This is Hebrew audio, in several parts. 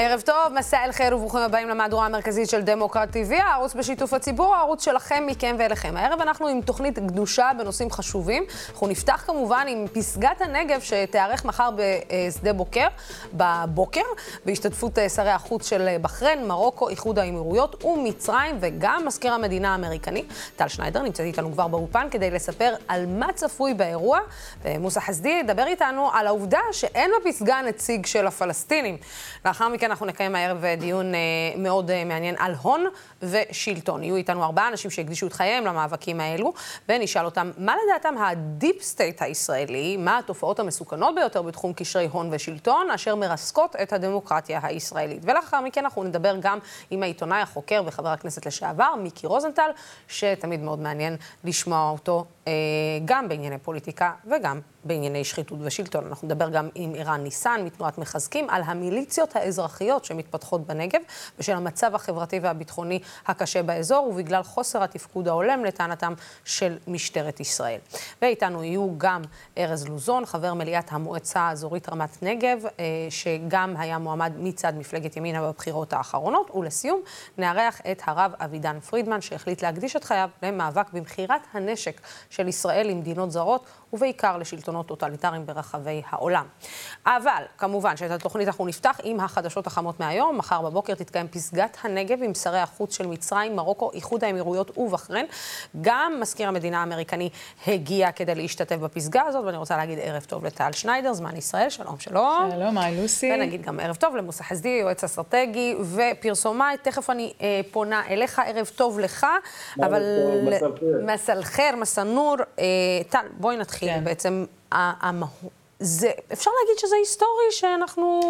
ערב טוב, מסע אל חיר וברוכים הבאים למהדורה המרכזית של דמוקרט TV, הערוץ בשיתוף הציבור, הערוץ שלכם, מכם ואליכם. הערב אנחנו עם תוכנית גדושה בנושאים חשובים. אנחנו נפתח כמובן עם פסגת הנגב שתיארך מחר בשדה בוקר, בבוקר, בהשתתפות אה, שרי החוץ של בחריין, מרוקו, איחוד האמירויות ומצרים, וגם מזכיר המדינה האמריקני. טל שניידר נמצאת איתנו כבר באופן כדי לספר על מה צפוי באירוע, ומוסא חסדי ידבר איתנו על העובדה שאין בפסגה נציג של הפלסטינים. לאחר מכן אנחנו נקיים הערב דיון אה, מאוד אה, מעניין על הון ושלטון. יהיו איתנו ארבעה אנשים שהקדישו את חייהם למאבקים האלו, ונשאל אותם מה לדעתם ה deep state הישראלי, מה התופעות המסוכנות ביותר בתחום קשרי הון ושלטון, אשר מרסקות את הדמוקרטיה הישראלית. ולאחר מכן אנחנו נדבר גם עם העיתונאי החוקר וחבר הכנסת לשעבר, מיקי רוזנטל, שתמיד מאוד מעניין לשמוע אותו אה, גם בענייני פוליטיקה וגם בענייני שחיתות ושלטון. אנחנו נדבר גם עם ערן ניסן מתנועת מחזקים על המיליציות האזרחיות שמתפתחות בנגב בשל המצב החברתי והביטחוני הקשה באזור ובגלל חוסר התפקוד ההולם לטענתם של משטרת ישראל. ואיתנו יהיו גם ארז לוזון, חבר מליאת המועצה האזורית רמת נגב, אה, שגם היה מועמד מצד מפלגת ימינה בבחירות האחרונות. ולסיום, נארח את הרב אבידן פרידמן, שהחליט להקדיש את חייו למאבק במכירת הנשק של ישראל למדינות זרות, ובעיקר לשלטונות טוטליטריים ברחבי העולם. אבל, כמובן שאת התוכנית אנחנו נפתח עם החדשות החמות מהיום. מחר בבוקר תתקיים פסגת הנגב עם שרי החוץ של מצרים, מרוקו, איחוד האמירויות ובחריין. גם מזכיר המדינה האמריקני הגיע כדי להשתתף בפסגה הזאת, ואני רוצה להגיד ערב טוב לטל שניידר, זמן ישראל, שלום, שלום. שלום, היי לוסי. ונגיד גם ערב טוב למוסא חסדי, יועץ אסטרטגי ופרסומאי. תכף אני אה, פונה אליך, ערב טוב לך, אבל... מסלחר, מסנור. אה, טל, בואי נתחיל כן. בעצם. המהות. זה, אפשר להגיד שזה היסטורי שאנחנו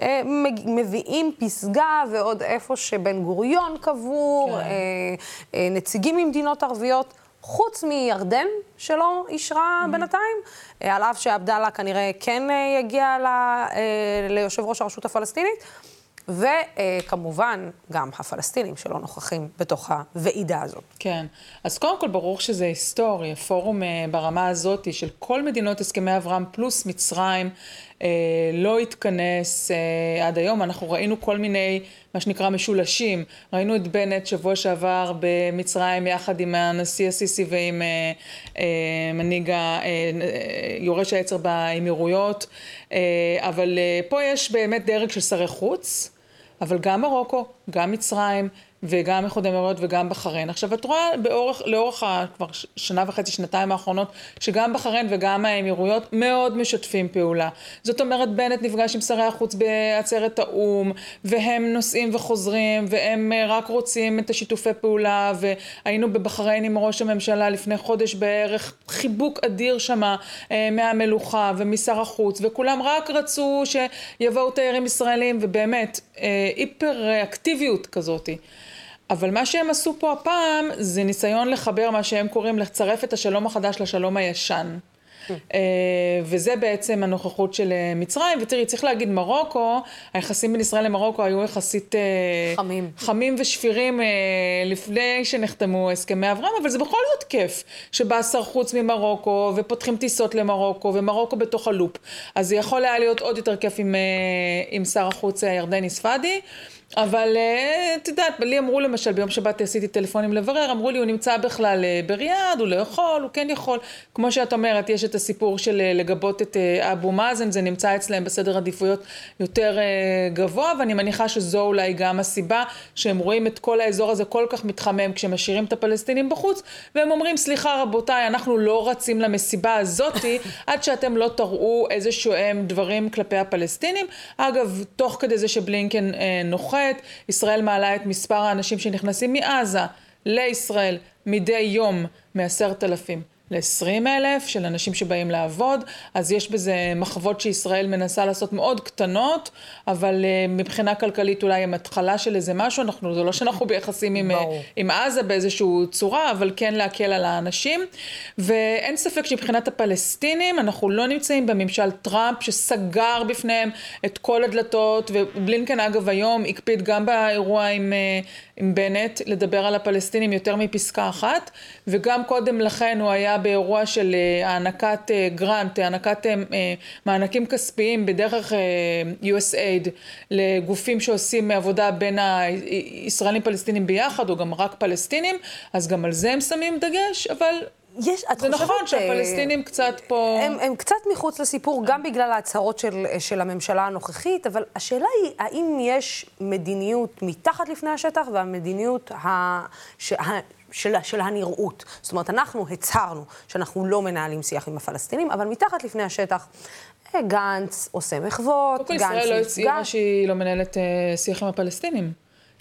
אה, מביאים פסגה ועוד איפה שבן גוריון קבור, כן. אה, אה, נציגים ממדינות ערביות, חוץ מירדן, שלא אישרה mm-hmm. בינתיים, אה, על אף שעבדאללה כנראה כן אה, יגיע ל, אה, ליושב ראש הרשות הפלסטינית. וכמובן, גם הפלסטינים שלא נוכחים בתוך הוועידה הזאת. כן. אז קודם כל, ברור שזה היסטורי. הפורום אה, ברמה הזאת של כל מדינות הסכמי אברהם פלוס מצרים לא התכנס אה, עד היום. אנחנו ראינו כל מיני, מה שנקרא, משולשים. ראינו את בנט שבוע שעבר במצרים יחד עם הנשיא הסיסי ועם מנהיג יורש העצר באמירויות. אבל פה יש באמת דרג של שרי חוץ. אבל גם מרוקו, גם מצרים וגם איחוד האמירויות וגם בחריין. עכשיו את רואה באורך, לאורך כבר שנה וחצי, שנתיים האחרונות, שגם בחריין וגם האמירויות מאוד משתפים פעולה. זאת אומרת, בנט נפגש עם שרי החוץ בעצרת האו"ם, והם נוסעים וחוזרים, והם אה, רק רוצים את השיתופי פעולה, והיינו בבחריין עם ראש הממשלה לפני חודש בערך, חיבוק אדיר שמה אה, מהמלוכה ומשר החוץ, וכולם רק רצו שיבואו תיירים ישראלים, ובאמת, אה, היפר אקטיביות כזאתי. אבל מה שהם עשו פה הפעם זה ניסיון לחבר מה שהם קוראים לצרף את השלום החדש לשלום הישן. אה, וזה בעצם הנוכחות של אה, מצרים, ותראי, צריך להגיד, מרוקו, היחסים בין ישראל למרוקו היו יחסית... אה, חמים. חמים ושפירים לפני שנחתמו הסכמי אברהם, אבל זה בכל זאת כיף שבא שר חוץ ממרוקו, ופותחים טיסות למרוקו, ומרוקו בתוך הלופ. אז זה יכול היה להיות עוד יותר כיף עם, עם שר החוץ הירדני ספאדי. אבל אה, את יודעת, לי אמרו למשל, ביום שבת עשיתי טלפונים לברר, אמרו לי, הוא נמצא בכלל אה, בריאד, הוא לא יכול, הוא כן יכול. כמו שאת אומרת, יש את הסיפור של אה, לגבות את אבו מאזן, זה נמצא אצלם בסדר עדיפויות יותר גבוה, ואני מניחה שזו אולי גם הסיבה שהם רואים את כל האזור הזה כל כך מתחמם כשמשאירים את הפלסטינים בחוץ, והם אומרים, סליחה רבותיי, אנחנו לא רצים למסיבה הזאתי, עד שאתם לא תראו איזה שהם דברים כלפי הפלסטינים. אגב, תוך כדי זה שבלינקן נוחת, אומרת, ישראל מעלה את מספר האנשים שנכנסים מעזה לישראל מדי יום מעשרת אלפים. ל-20 אלף של אנשים שבאים לעבוד, אז יש בזה מחוות שישראל מנסה לעשות מאוד קטנות, אבל uh, מבחינה כלכלית אולי הם התחלה של איזה משהו, אנחנו, זה לא שאנחנו ביחסים עם, uh, עם עזה באיזושהי צורה, אבל כן להקל על האנשים. ואין ספק שמבחינת הפלסטינים, אנחנו לא נמצאים בממשל טראמפ שסגר בפניהם את כל הדלתות, ובלינקן אגב היום הקפיד גם באירוע עם, uh, עם בנט לדבר על הפלסטינים יותר מפסקה אחת, וגם קודם לכן הוא היה באירוע של אה, הענקת אה, גרנט, הענקת מענקים כספיים בדרך USAID לגופים שעושים עבודה בין הישראלים פלסטינים ביחד, או גם רק פלסטינים, אז גם על זה הם שמים דגש, אבל יש, את זה חושבת... זה נכון שהפלסטינים אה, קצת פה... הם, הם קצת מחוץ לסיפור, גם בגלל ההצהרות של, של הממשלה הנוכחית, אבל השאלה היא, האם יש מדיניות מתחת לפני השטח והמדיניות ה... ש... של, של הנראות. זאת אומרת, אנחנו הצהרנו שאנחנו לא מנהלים שיח עם הפלסטינים, אבל מתחת לפני השטח, אה, גנץ עושה מחוות, גנץ נפגע. ישראל לא הצהירה שהיא לא מנהלת אה, שיח עם הפלסטינים.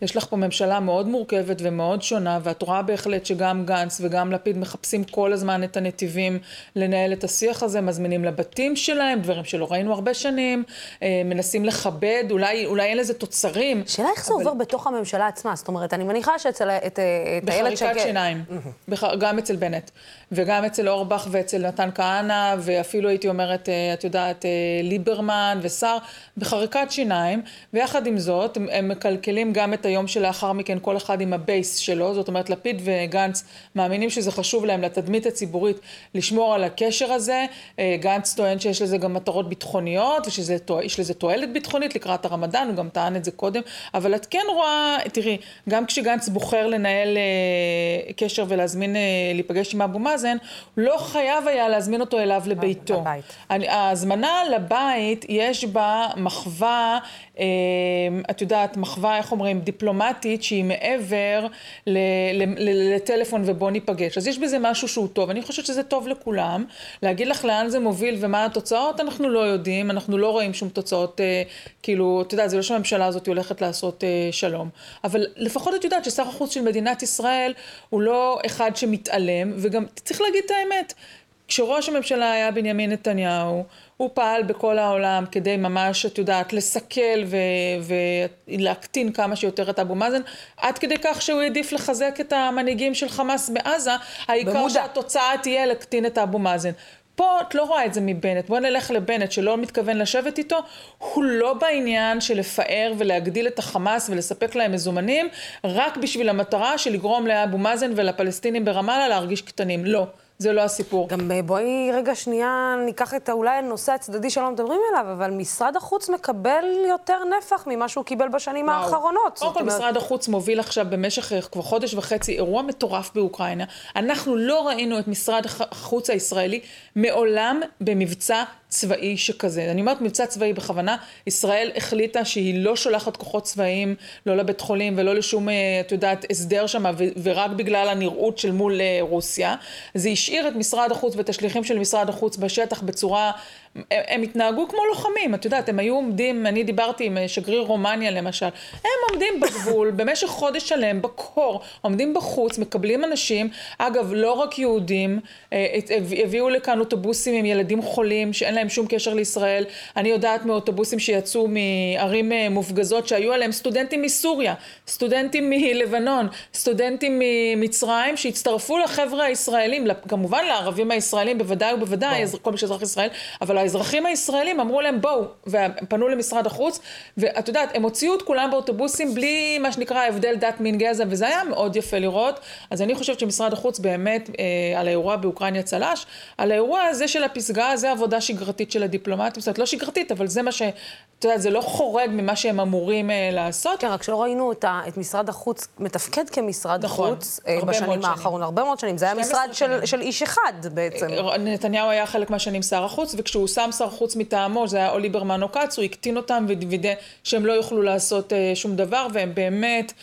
יש לך פה ממשלה מאוד מורכבת ומאוד שונה, ואת רואה בהחלט שגם גנץ וגם לפיד מחפשים כל הזמן את הנתיבים לנהל את השיח הזה, מזמינים לבתים שלהם, דברים שלא ראינו הרבה שנים, אה, מנסים לכבד, אולי, אולי אין לזה תוצרים. שאלה איך זה אבל... עובר בתוך הממשלה עצמה, זאת אומרת, אני מניחה שאצל את, את איילת שקד... בחריקת שיניים, בח... גם אצל בנט, וגם אצל אורבך ואצל מתן כהנא, ואפילו הייתי אומרת, אה, את יודעת, אה, ליברמן וסער, בחריקת שיניים, ויחד עם זאת, הם, הם מקלקלים גם את היום שלאחר מכן כל אחד עם ה base שלו, זאת אומרת לפיד וגנץ מאמינים שזה חשוב להם לתדמית הציבורית לשמור על הקשר הזה, אה, גנץ טוען שיש לזה גם מטרות ביטחוניות ושיש לזה תועלת ביטחונית לקראת הרמדאן, הוא גם טען את זה קודם, אבל את כן רואה, תראי, גם כשגנץ בוחר לנהל אה, קשר ולהזמין, אה, להיפגש עם אבו מאזן, לא חייב היה להזמין אותו אליו לביתו. ההזמנה לבית יש בה מחווה את יודעת, מחווה, איך אומרים, דיפלומטית שהיא מעבר לטלפון ובוא ניפגש. אז יש בזה משהו שהוא טוב. אני חושבת שזה טוב לכולם. להגיד לך לאן זה מוביל ומה התוצאות, אנחנו לא יודעים, אנחנו לא רואים שום תוצאות, אה, כאילו, את יודעת, זה לא שהממשלה הזאת הולכת לעשות אה, שלום. אבל לפחות את יודעת ששר החוץ של מדינת ישראל הוא לא אחד שמתעלם, וגם צריך להגיד את האמת. כשראש הממשלה היה בנימין נתניהו, הוא פעל בכל העולם כדי ממש, את יודעת, לסכל ו- ולהקטין כמה שיותר את אבו מאזן, עד כדי כך שהוא העדיף לחזק את המנהיגים של חמאס בעזה, העיקר במודע. שהתוצאה תהיה להקטין את אבו מאזן. פה את לא רואה את זה מבנט, בוא נלך לבנט שלא מתכוון לשבת איתו, הוא לא בעניין של לפאר ולהגדיל את החמאס ולספק להם מזומנים, רק בשביל המטרה של לגרום לאבו מאזן ולפלסטינים ברמאללה להרגיש קטנים, לא. זה לא הסיפור. גם אה, בואי רגע שנייה ניקח את אולי הנושא הצדדי שלא מדברים עליו, אבל משרד החוץ מקבל יותר נפח ממה שהוא קיבל בשנים וואו. האחרונות. קודם כל, משרד החוץ מוביל עכשיו במשך אה, כבר חודש וחצי אירוע מטורף באוקראינה. אנחנו לא ראינו את משרד החוץ הישראלי מעולם במבצע צבאי שכזה. אני אומרת מבצע צבאי בכוונה, ישראל החליטה שהיא לא שולחת כוחות צבאיים, לא לבית חולים ולא לשום, אה, את יודעת, הסדר שם, ורק בגלל הנראות של מול רוסיה. זה השאיר את משרד החוץ ואת השליחים של משרד החוץ בשטח בצורה הם, הם התנהגו כמו לוחמים, את יודעת, הם היו עומדים, אני דיברתי עם אה, שגריר רומניה למשל, הם עומדים בגבול במשך חודש שלם, בקור, עומדים בחוץ, מקבלים אנשים, אגב, לא רק יהודים, אה, הביאו לכאן אוטובוסים עם ילדים חולים שאין להם שום קשר לישראל, אני יודעת מאוטובוסים שיצאו מערים אה, מופגזות שהיו עליהם סטודנטים מסוריה, סטודנטים מלבנון, סטודנטים ממצרים שהצטרפו לחבר'ה הישראלים, כמובן לערבים הישראלים בוודאי ובוודאי, כל מי שאזרח ישראל, אבל האזרחים הישראלים אמרו להם בואו, והם פנו למשרד החוץ, ואת יודעת, הם הוציאו את כולם באוטובוסים בלי מה שנקרא הבדל דת מין גזע, וזה היה מאוד יפה לראות. אז אני חושבת שמשרד החוץ באמת, אה, על האירוע באוקראינה צל"ש, על האירוע הזה של הפסגה, זה עבודה שגרתית של הדיפלומטים, זאת אומרת, לא שגרתית, אבל זה מה ש... את יודעת, זה לא חורג ממה שהם אמורים אה, לעשות. כן, רק שלא ראינו את, ה, את משרד החוץ מתפקד כמשרד נכון, חוץ אה, בשנים האחרונות, הרבה מאוד שנים. זה היה משרד של, של איש אחד בעצם. אה, נתניהו היה חלק מהשנים שר החוץ, וכשהוא שם שר חוץ מטעמו, זה היה או ליברמן או כץ, הוא הקטין אותם ווידא שהם לא יוכלו לעשות אה, שום דבר, והם באמת,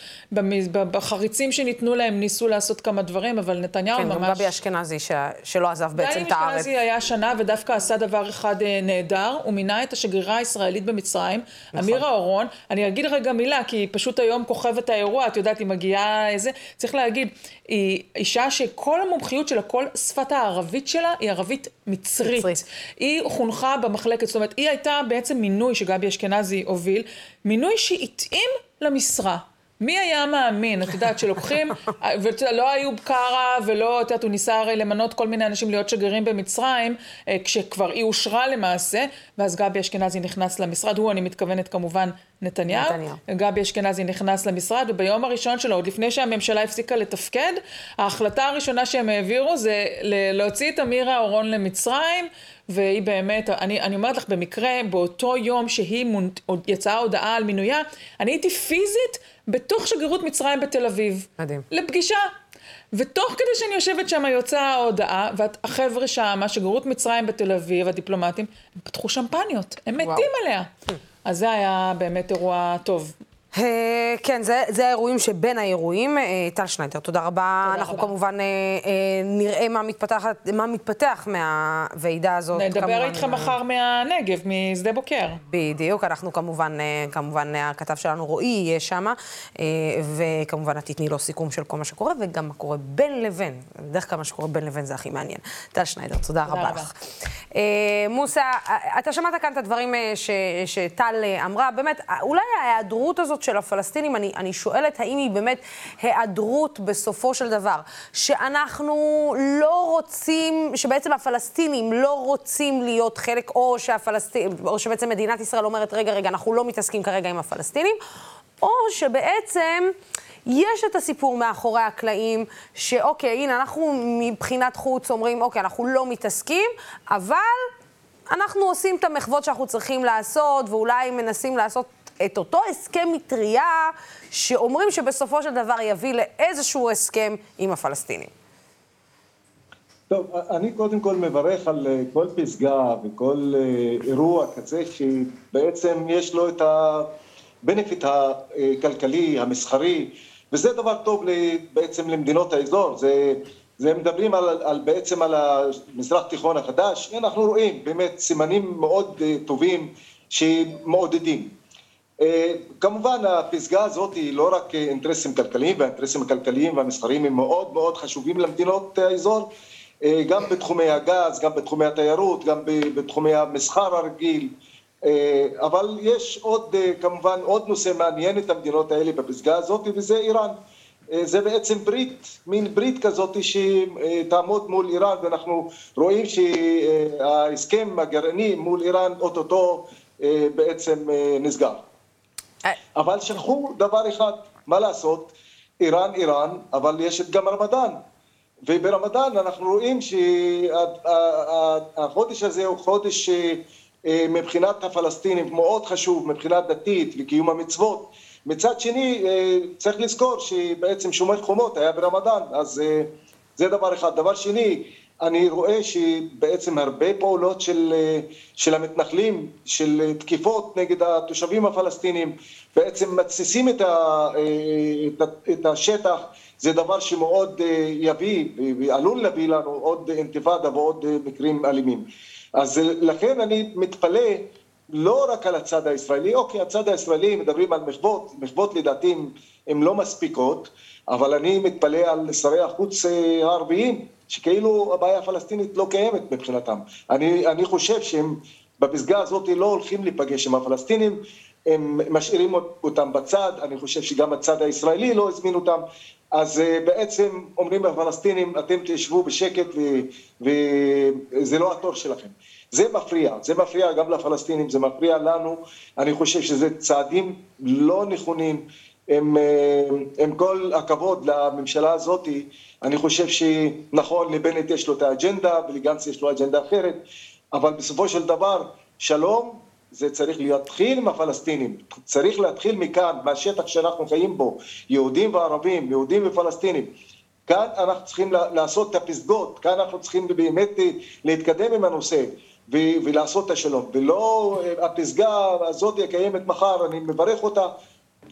בחריצים שניתנו להם, ניסו לעשות כמה דברים, אבל נתניהו כן, ממש... כן, גם גבי אשכנזי, ש... שלא עזב בעצם את הארץ. גבי אשכנזי היה שנה ודווקא עשה דבר אחד אה, נהדר, הוא מינה את השגרירה הישראלית במצרים, נכון. אמירה אורון. אני אגיד רגע מילה, כי פשוט היום כוכבת האירוע, את יודעת, היא מגיעה איזה... צריך להגיד, היא אישה שכל המומחיות שלה, כל שפת הערבית שלה, היא ערבית מצרית. מצרית. היא חונכה במחלקת, זאת אומרת, היא הייתה בעצם מינוי שגבי אשכנזי הוביל, מינוי שהתאים למשרה. מי היה מאמין, את יודעת, שלוקחים, ולא איוב קרא ולא, את יודעת, הוא ניסה הרי למנות כל מיני אנשים להיות שגרירים במצרים, אה, כשכבר היא אושרה למעשה, ואז גבי אשכנזי נכנס למשרד, הוא, אני מתכוונת כמובן, נתניהו. נתניהו. גבי אשכנזי נכנס למשרד, וביום הראשון שלו, עוד לפני שהממשלה הפסיקה לתפקד, ההחלטה הראשונה שהם העבירו זה להוציא את אמירה אורון למצרים, והיא באמת, אני, אני אומרת לך, במקרה, באותו יום שהיא מונ... יצאה הודעה על מינויה, אני הייתי פיזית בתוך שגרירות מצרים בתל אביב. מדהים. לפגישה. ותוך כדי שאני יושבת שם יוצאה ההודעה, והחבר'ה שם, שגרירות מצרים בתל אביב, הדיפלומטים, הם פתחו שמפניות, הם וואו. מתים עליה. אז זה היה באמת אירוע טוב. אה, כן, זה, זה האירועים שבין האירועים. אה, טל שניידר, תודה רבה. תודה אנחנו רבה. כמובן אה, נראה מה, מה מתפתח מהוועידה הזאת. נדבר כמובן, איתכם מחר מהנגב, משדה בוקר. בדיוק, אנחנו כמובן, כמובן, הכתב שלנו רועי יהיה שם, וכמובן את תתני לו סיכום של כל מה שקורה, וגם מה קורה בין לבין. בדרך כלל מה שקורה בין לבין זה הכי מעניין. טל שניידר, תודה, תודה רבה לך. מוסא, אתה שמעת כאן את הדברים שטל אמרה, באמת, אולי ההיעדרות הזאת של הפלסטינים, אני, אני שואלת האם היא באמת היעדרות בסופו של דבר, שאנחנו לא רוצים, שבעצם הפלסטינים לא רוצים להיות חלק, או, שהפלסטין, או שבעצם מדינת ישראל אומרת, רגע, רגע, אנחנו לא מתעסקים כרגע עם הפלסטינים, או שבעצם... יש את הסיפור מאחורי הקלעים, שאוקיי, הנה, אנחנו מבחינת חוץ אומרים, אוקיי, אנחנו לא מתעסקים, אבל אנחנו עושים את המחוות שאנחנו צריכים לעשות, ואולי מנסים לעשות את אותו הסכם מטריה שאומרים שבסופו של דבר יביא לאיזשהו הסכם עם הפלסטינים. טוב, אני קודם כל מברך על אה, כל פסגה וכל אה, אירוע כזה שבעצם יש לו את הבנפיט הכלכלי, המסחרי, וזה דבר טוב בעצם למדינות האזור. זה, זה מדברים על, על בעצם על המזרח תיכון החדש, אנחנו רואים באמת סימנים מאוד אה, טובים שמעודדים. אה, כמובן הפסגה הזאת היא לא רק אינטרסים כלכליים והאינטרסים הכלכליים והמסחריים הם מאוד מאוד חשובים למדינות האזור. אה, גם בתחומי הגז, גם בתחומי התיירות, גם בתחומי המסחר הרגיל. אה, אבל יש עוד כמובן עוד נושא מעניין את המדינות האלה בפסגה הזאת וזה איראן. זה בעצם ברית, מין ברית כזאת שתעמוד מול איראן ואנחנו רואים שההסכם הגרעיני מול איראן אוטוטו בעצם נסגר. אה. אבל שכחו דבר אחד, מה לעשות, איראן איראן, אבל יש גם רמדאן. וברמדאן אנחנו רואים שהחודש הזה הוא חודש אה, מבחינת הפלסטינים מאוד חשוב, מבחינה דתית וקיום המצוות. מצד שני, אה, צריך לזכור שבעצם שומר חומות היה ברמדאן, אז זה דבר אחד. דבר שני, אני רואה שבעצם הרבה פעולות של, של המתנחלים, של תקיפות נגד התושבים הפלסטינים, בעצם מתסיסים את, ה, את, את השטח, זה דבר שמאוד יביא ועלול להביא לנו עוד אינתיפאדה ועוד מקרים אלימים. אז לכן אני מתפלא לא רק על הצד הישראלי, אוקיי, הצד הישראלי מדברים על מחוות, מחוות לדעתי הן לא מספיקות, אבל אני מתפלא על שרי החוץ הערביים. שכאילו הבעיה הפלסטינית לא קיימת מבחינתם. אני, אני חושב שהם בפסגה הזאת לא הולכים להיפגש עם הפלסטינים, הם משאירים אותם בצד, אני חושב שגם הצד הישראלי לא הזמין אותם, אז אה, בעצם אומרים לפלסטינים, אתם תשבו בשקט וזה לא התור שלכם. זה מפריע, זה מפריע גם לפלסטינים, זה מפריע לנו, אני חושב שזה צעדים לא נכונים, עם, אה, עם כל הכבוד לממשלה הזאת, אני חושב שנכון, לבנט יש לו את האג'נדה ולגנץ יש לו אג'נדה אחרת, אבל בסופו של דבר, שלום זה צריך להתחיל עם הפלסטינים, צריך להתחיל מכאן, מהשטח שאנחנו חיים בו, יהודים וערבים, יהודים ופלסטינים. כאן אנחנו צריכים לעשות את הפסגות, כאן אנחנו צריכים באמת להתקדם עם הנושא ולעשות את השלום, ולא אה, הפסגה הזאת הקיימת מחר, אני מברך אותה,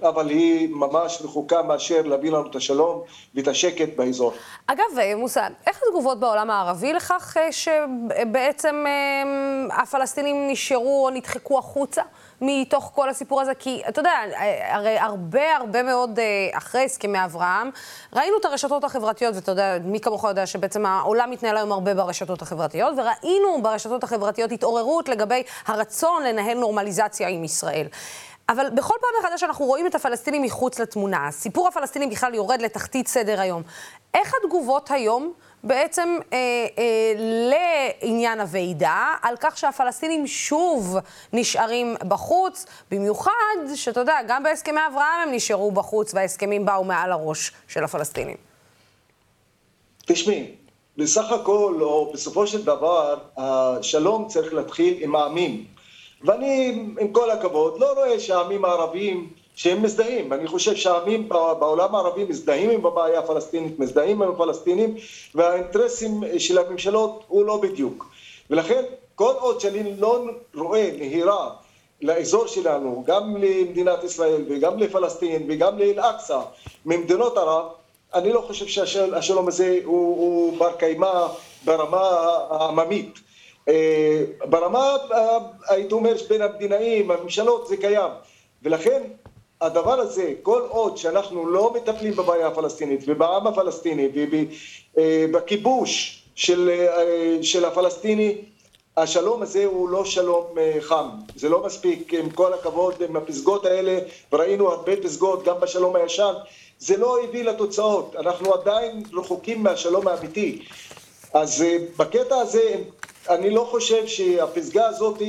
אבל היא ממש רחוקה מאשר להביא לנו את השלום ואת השקט באזור. אגב, מוסא, איך התגובות בעולם הערבי לכך אה, שבעצם אה, הפלסטינים נשארו או נדחקו החוצה מתוך כל הסיפור הזה? כי אתה יודע, הרי הרבה הרבה מאוד אה, אחרי הסכמי אברהם, ראינו את הרשתות החברתיות, ואתה יודע, מי כמוך יודע שבעצם העולם מתנהל היום הרבה ברשתות החברתיות, וראינו ברשתות החברתיות התעוררות לגבי הרצון לנהל נורמליזציה עם ישראל. אבל בכל פעם מחדש אנחנו רואים את הפלסטינים מחוץ לתמונה. סיפור הפלסטינים בכלל יורד לתחתית סדר היום. איך התגובות היום בעצם אה, אה, לעניין הוועידה, על כך שהפלסטינים שוב נשארים בחוץ, במיוחד שאתה יודע, גם בהסכמי אברהם הם נשארו בחוץ וההסכמים באו מעל הראש של הפלסטינים. תשמעי, בסך הכל, או בסופו של דבר, השלום צריך להתחיל עם העמים. ואני, עם כל הכבוד, לא רואה שהעמים הערביים, שהם מזדהים. אני חושב שהעמים בעולם הערבי מזדהים עם הבעיה הפלסטינית, מזדהים עם הפלסטינים, והאינטרסים של הממשלות הוא לא בדיוק. ולכן, כל עוד שאני לא רואה נהירה לאזור שלנו, גם למדינת ישראל וגם לפלסטין וגם לאל-אקצא, ממדינות ערב, אני לא חושב שהשלום הזה הוא, הוא בר קיימא ברמה העממית. אה, ברמה, אה, הייתי אומר, בין המדינאים, הממשלות, זה קיים. ולכן הדבר הזה, כל עוד שאנחנו לא מטפלים בבעיה הפלסטינית ובעם הפלסטיני ובכיבוש של, אה, של הפלסטיני, השלום הזה הוא לא שלום חם, זה לא מספיק, עם כל הכבוד, עם הפסגות האלה, וראינו הרבה פסגות גם בשלום הישן, זה לא הביא לתוצאות, אנחנו עדיין רחוקים מהשלום האמיתי. אז בקטע הזה אני לא חושב שהפסגה הזאת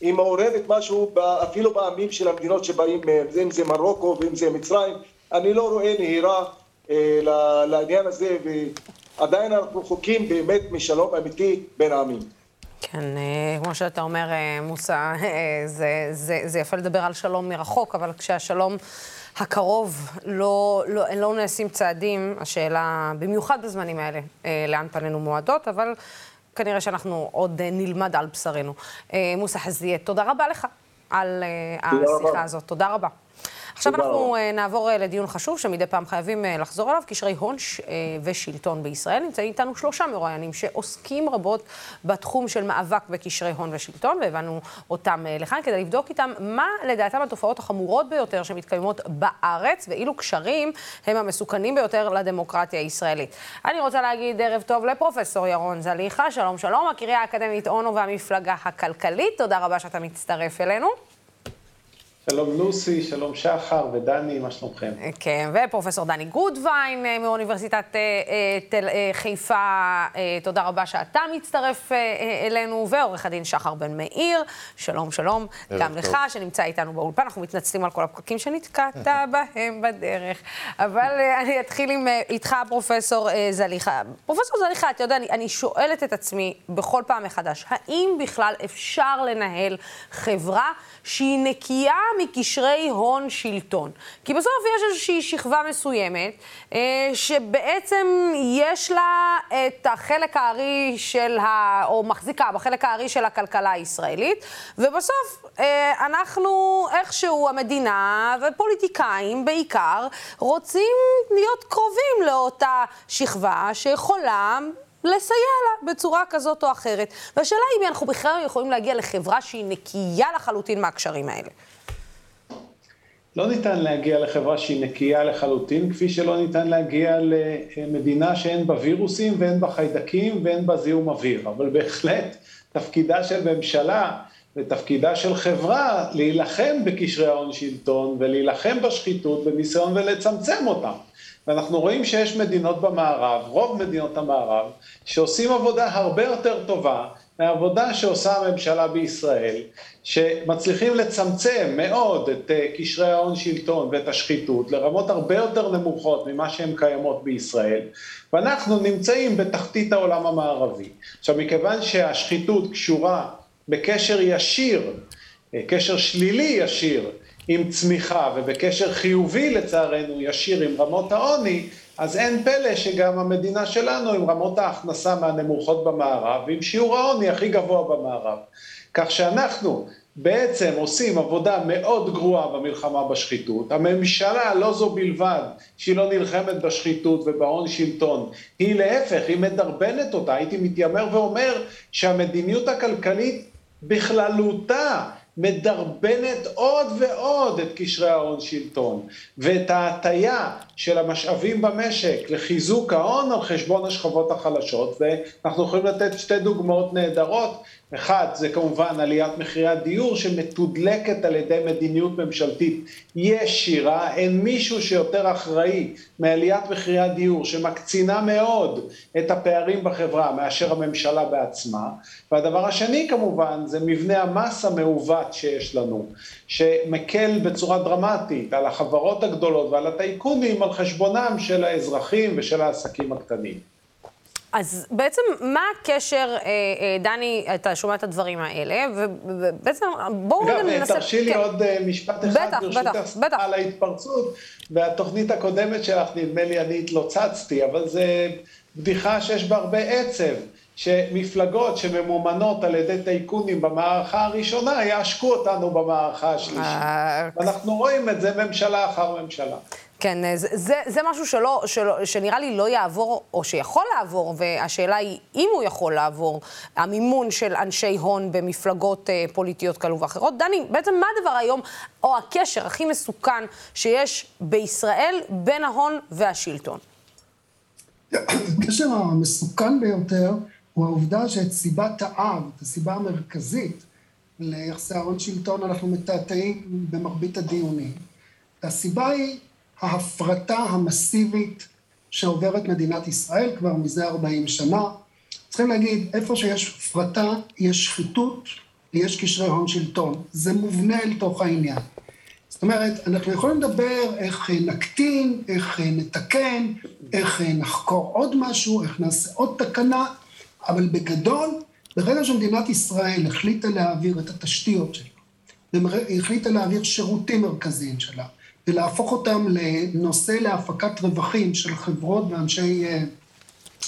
היא מעוררת משהו אפילו בעמים של המדינות שבאים מהם, אם זה מרוקו ואם זה מצרים, אני לא רואה נהירה אה, לעניין הזה ועדיין אנחנו רחוקים באמת משלום אמיתי בין העמים. כן, אה, כמו שאתה אומר, אה, מוסא, אה, זה, זה, זה יפה לדבר על שלום מרחוק, אבל כשהשלום הקרוב לא, לא, לא נעשים צעדים, השאלה, במיוחד בזמנים האלה, לאן פנינו מועדות, אבל כנראה שאנחנו עוד אה, נלמד על בשרנו. אה, מוסא חזייה, תודה רבה לך על אה, השיחה הזאת. תודה רבה. עכשיו אנחנו uh, נעבור uh, לדיון חשוב שמדי פעם חייבים uh, לחזור עליו, קשרי הון ושלטון בישראל. נמצאים איתנו שלושה מרואיינים שעוסקים רבות בתחום של מאבק בקשרי הון ושלטון, והבאנו אותם לכאן כדי לבדוק איתם מה לדעתם התופעות החמורות ביותר שמתקיימות בארץ, ואילו קשרים הם המסוכנים ביותר לדמוקרטיה הישראלית. אני רוצה להגיד ערב טוב לפרופסור ירון זליכה, שלום שלום, הקריה האקדמית אונו והמפלגה הכלכלית, תודה רבה שאתה מצטרף אלינו. שלום לוסי, שלום שחר ודני, מה שלומכם? כן, ופרופסור דני גודווין אה, מאוניברסיטת אה, אה, תל, חיפה, תודה רבה שאתה מצטרף אלינו, ועורך הדין שחר בן מאיר, שלום שלום, גם טוב. לך שנמצא איתנו באולפן, אנחנו מתנצלים על כל הפקקים שנתקעת בהם בדרך. אבל אני אתחיל עם, איתך, פרופסור זליכה. פרופסור זליכה, אתה יודע, אני, אני שואלת את עצמי בכל פעם מחדש, האם בכלל אפשר לנהל חברה שהיא נקייה מקשרי הון שלטון. כי בסוף יש איזושהי שכבה מסוימת, אה, שבעצם יש לה את החלק הארי של ה... או מחזיקה בחלק הארי של הכלכלה הישראלית, ובסוף אה, אנחנו איכשהו, המדינה ופוליטיקאים בעיקר, רוצים להיות קרובים לאותה שכבה שיכולה... לסייע לה בצורה כזאת או אחרת. והשאלה היא אם אנחנו בכלל יכולים להגיע לחברה שהיא נקייה לחלוטין מהקשרים האלה. לא ניתן להגיע לחברה שהיא נקייה לחלוטין, כפי שלא ניתן להגיע למדינה שאין בה וירוסים ואין בה חיידקים ואין בה זיהום אוויר. אבל בהחלט תפקידה של ממשלה ותפקידה של חברה להילחם בקשרי ההון שלטון ולהילחם בשחיתות בניסיון ולצמצם אותם. ואנחנו רואים שיש מדינות במערב, רוב מדינות המערב, שעושים עבודה הרבה יותר טובה מהעבודה שעושה הממשלה בישראל, שמצליחים לצמצם מאוד את אה, קשרי ההון שלטון ואת השחיתות לרמות הרבה יותר נמוכות ממה שהן קיימות בישראל, ואנחנו נמצאים בתחתית העולם המערבי. עכשיו, מכיוון שהשחיתות קשורה בקשר ישיר, אה, קשר שלילי ישיר, עם צמיחה ובקשר חיובי לצערנו ישיר עם רמות העוני, אז אין פלא שגם המדינה שלנו עם רמות ההכנסה מהנמוכות במערב ועם שיעור העוני הכי גבוה במערב. כך שאנחנו בעצם עושים עבודה מאוד גרועה במלחמה בשחיתות. הממשלה לא זו בלבד שהיא לא נלחמת בשחיתות ובהון שלטון, היא להפך, היא מדרבנת אותה. הייתי מתיימר ואומר שהמדיניות הכלכלית בכללותה מדרבנת עוד ועוד את קשרי ההון שלטון, ואת ההטייה של המשאבים במשק לחיזוק ההון על חשבון השכבות החלשות, ואנחנו יכולים לתת שתי דוגמאות נהדרות, אחד, זה כמובן עליית מחירי הדיור שמתודלקת על ידי מדיניות ממשלתית ישירה. אין מישהו שיותר אחראי מעליית מחירי הדיור, שמקצינה מאוד את הפערים בחברה, מאשר הממשלה בעצמה. והדבר השני כמובן, זה מבנה המס המעוות שיש לנו, שמקל בצורה דרמטית על החברות הגדולות ועל הטייקונים על חשבונם של האזרחים ושל העסקים הקטנים. אז בעצם מה הקשר, אה, אה, דני, אתה שומע את הדברים האלה, ובעצם בואו רגע ננסה... תרשי לי כן. עוד אה, משפט אחד, בטח, ברשותך, בטח. על ההתפרצות, והתוכנית הקודמת שלך, נדמה לי, אני התלוצצתי, אבל זה בדיחה שיש בה הרבה עצב. שמפלגות שממומנות על ידי טייקונים במערכה הראשונה, יעשקו אותנו במערכה השלישית. ואנחנו רואים את זה ממשלה אחר ממשלה. כן, זה, זה, זה משהו שלא, שלא, שנראה לי לא יעבור, או שיכול לעבור, והשאלה היא אם הוא יכול לעבור, המימון של אנשי הון במפלגות אה, פוליטיות כאלו ואחרות. דני, בעצם מה הדבר היום, או הקשר הכי מסוכן שיש בישראל בין ההון והשלטון? הקשר המסוכן ביותר הוא העובדה שאת סיבת האב, את הסיבה המרכזית ליחסי ההון שלטון, אנחנו מתעתעים במרבית הדיונים. הסיבה היא ההפרטה המסיבית שעוברת מדינת ישראל כבר מזה 40 שנה. צריכים להגיד, איפה שיש הפרטה, יש שחיתות, יש קשרי הון שלטון. זה מובנה אל תוך העניין. זאת אומרת, אנחנו יכולים לדבר איך נקטין, איך נתקן, איך נחקור עוד משהו, איך נעשה עוד תקנה, אבל בגדול, ברגע שמדינת ישראל החליטה להעביר את התשתיות שלה, החליטה להעביר שירותים מרכזיים שלה, ולהפוך אותם לנושא להפקת רווחים של חברות ואנשי אה,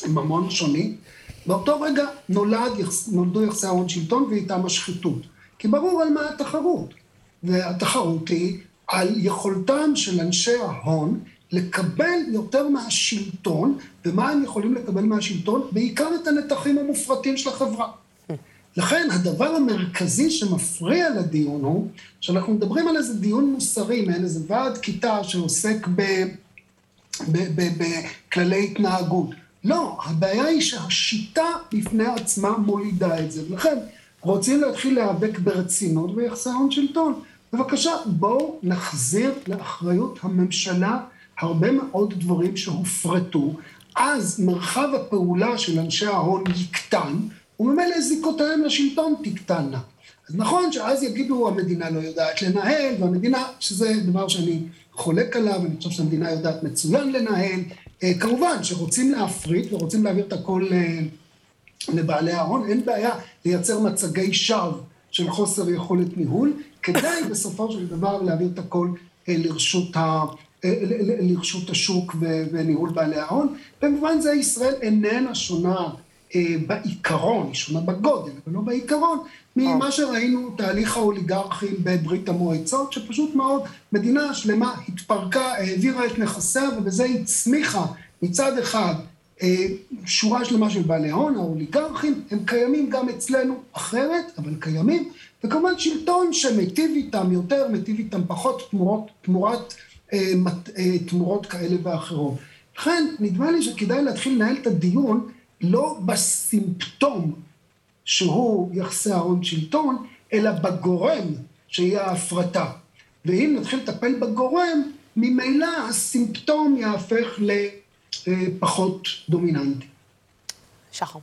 ממון שונים, באותו רגע נולד, נולדו יחסי ההון שלטון ואיתם השחיתות. כי ברור על מה התחרות. והתחרות היא על יכולתם של אנשי ההון לקבל יותר מהשלטון, ומה הם יכולים לקבל מהשלטון? בעיקר את הנתחים המופרטים של החברה. לכן הדבר המרכזי שמפריע לדיון הוא שאנחנו מדברים על איזה דיון מוסרי, מעין איזה ועד כיתה שעוסק בכללי התנהגות. לא, הבעיה היא שהשיטה בפני עצמה מולידה את זה, ולכן רוצים להתחיל להיאבק ברצינות ביחסי הון שלטון. בבקשה, בואו נחזיר לאחריות הממשלה הרבה מאוד דברים שהופרטו, אז מרחב הפעולה של אנשי ההון יקטן, וממילא זיקותיהם לשלטון תקטנה. אז נכון שאז יגידו המדינה לא יודעת לנהל, והמדינה, שזה דבר שאני חולק עליו, אני חושב שהמדינה יודעת מצוין לנהל. אה, כמובן שרוצים להפריט ורוצים להעביר את הכל אה, לבעלי ההון, אין בעיה לייצר מצגי שווא של חוסר יכולת ניהול, כדאי בסופו של דבר להעביר את הכל אה, לרשות, ה, לרשות השוק וניהול בעלי ההון. במובן זה ישראל איננה שונה בעיקרון, היא שונה בגודל, אבל לא בעיקרון, ממה אה. שראינו תהליך האוליגרכים בברית המועצות, שפשוט מאוד מדינה שלמה התפרקה, העבירה את נכסיה, ובזה הצמיחה מצד אחד אה, שורה שלמה של בעלי הון, האוליגרכים, הם קיימים גם אצלנו אחרת, אבל קיימים, וכמובן שלטון שמיטיב איתם יותר, מיטיב איתם פחות, תמורות, תמורת, תמורות כאלה ואחרות. לכן, נדמה לי שכדאי להתחיל לנהל את הדיון לא בסימפטום שהוא יחסי ההון שלטון, אלא בגורם שיהיה ההפרטה. ואם נתחיל לטפל בגורם, ממילא הסימפטום יהפך לפחות דומיננטי. שחר.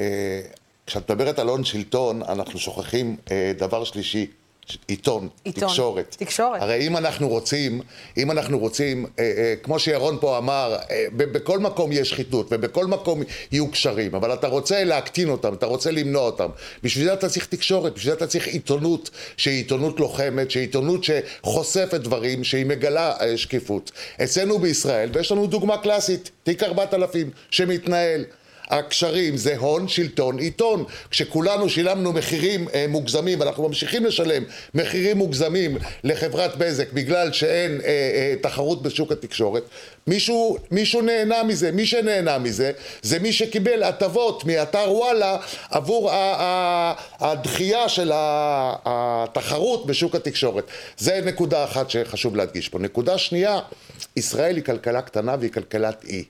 אה, כשאת מדברת על הון שלטון, אנחנו שוכחים אה, דבר שלישי, עיתון, עיתון, תקשורת. תקשורת. הרי אם אנחנו רוצים, אם אנחנו רוצים, אה, אה, כמו שירון פה אמר, אה, בכל מקום יש שחיתות ובכל מקום יהיו קשרים, אבל אתה רוצה להקטין אותם, אתה רוצה למנוע אותם. בשביל זה אתה צריך תקשורת, בשביל זה אתה צריך עיתונות שהיא עיתונות לוחמת, שהיא עיתונות שחושפת דברים, שהיא מגלה אה, שקיפות. אצלנו בישראל, ויש לנו דוגמה קלאסית, תיק 4000 שמתנהל. הקשרים זה הון, שלטון, עיתון. כשכולנו שילמנו מחירים אה, מוגזמים, ואנחנו ממשיכים לשלם מחירים מוגזמים לחברת בזק בגלל שאין אה, אה, תחרות בשוק התקשורת, מישהו, מישהו נהנה מזה. מי שנהנה מזה זה מי שקיבל הטבות מאתר וואלה עבור הדחייה של התחרות בשוק התקשורת. זה נקודה אחת שחשוב להדגיש פה. נקודה שנייה, ישראל היא כלכלה קטנה והיא כלכלת אי.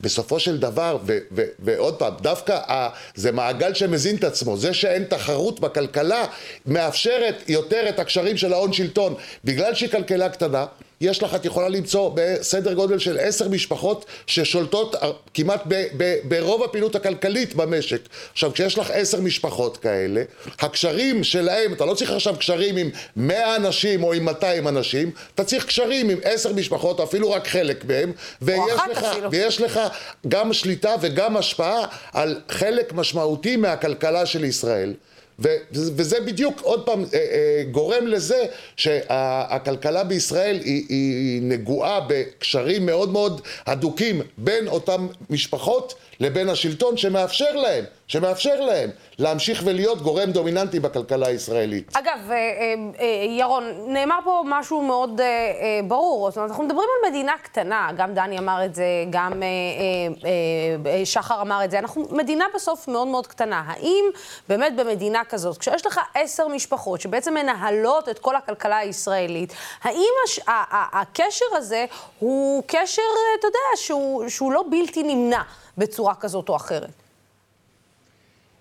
בסופו של דבר, ו, ו, ועוד פעם, דווקא ה, זה מעגל שמזין את עצמו, זה שאין תחרות בכלכלה מאפשרת יותר את הקשרים של ההון שלטון, בגלל שהיא כלכלה קטנה, יש לך, את יכולה למצוא בסדר גודל של עשר משפחות ששולטות כמעט ב, ב, ברוב הפעילות הכלכלית במשק. עכשיו, כשיש לך עשר משפחות כאלה, הקשרים שלהם, אתה לא צריך עכשיו קשרים עם מאה אנשים או עם מאתיים אנשים, אתה צריך קשרים עם עשר משפחות, אפילו רק חלק מהם, ויש לך, ויש לך גם שליטה וגם השפעה על חלק משמעותי מהכלכלה של ישראל. וזה בדיוק עוד פעם אה, אה, גורם לזה שהכלכלה בישראל היא, היא נגועה בקשרים מאוד מאוד הדוקים בין אותן משפחות לבין השלטון שמאפשר להם, שמאפשר להם להמשיך ולהיות גורם דומיננטי בכלכלה הישראלית. אגב, אה, אה, ירון, נאמר פה משהו מאוד אה, ברור. זאת אומרת, אנחנו מדברים על מדינה קטנה, גם דני אמר את זה, גם שחר אמר את זה. אנחנו מדינה בסוף מאוד מאוד קטנה. האם באמת במדינה כזאת, כשיש לך עשר משפחות שבעצם מנהלות את כל הכלכלה הישראלית, האם הש, הקשר הזה הוא קשר, אתה יודע, שהוא, שהוא לא בלתי נמנע בצורה כזאת או אחרת?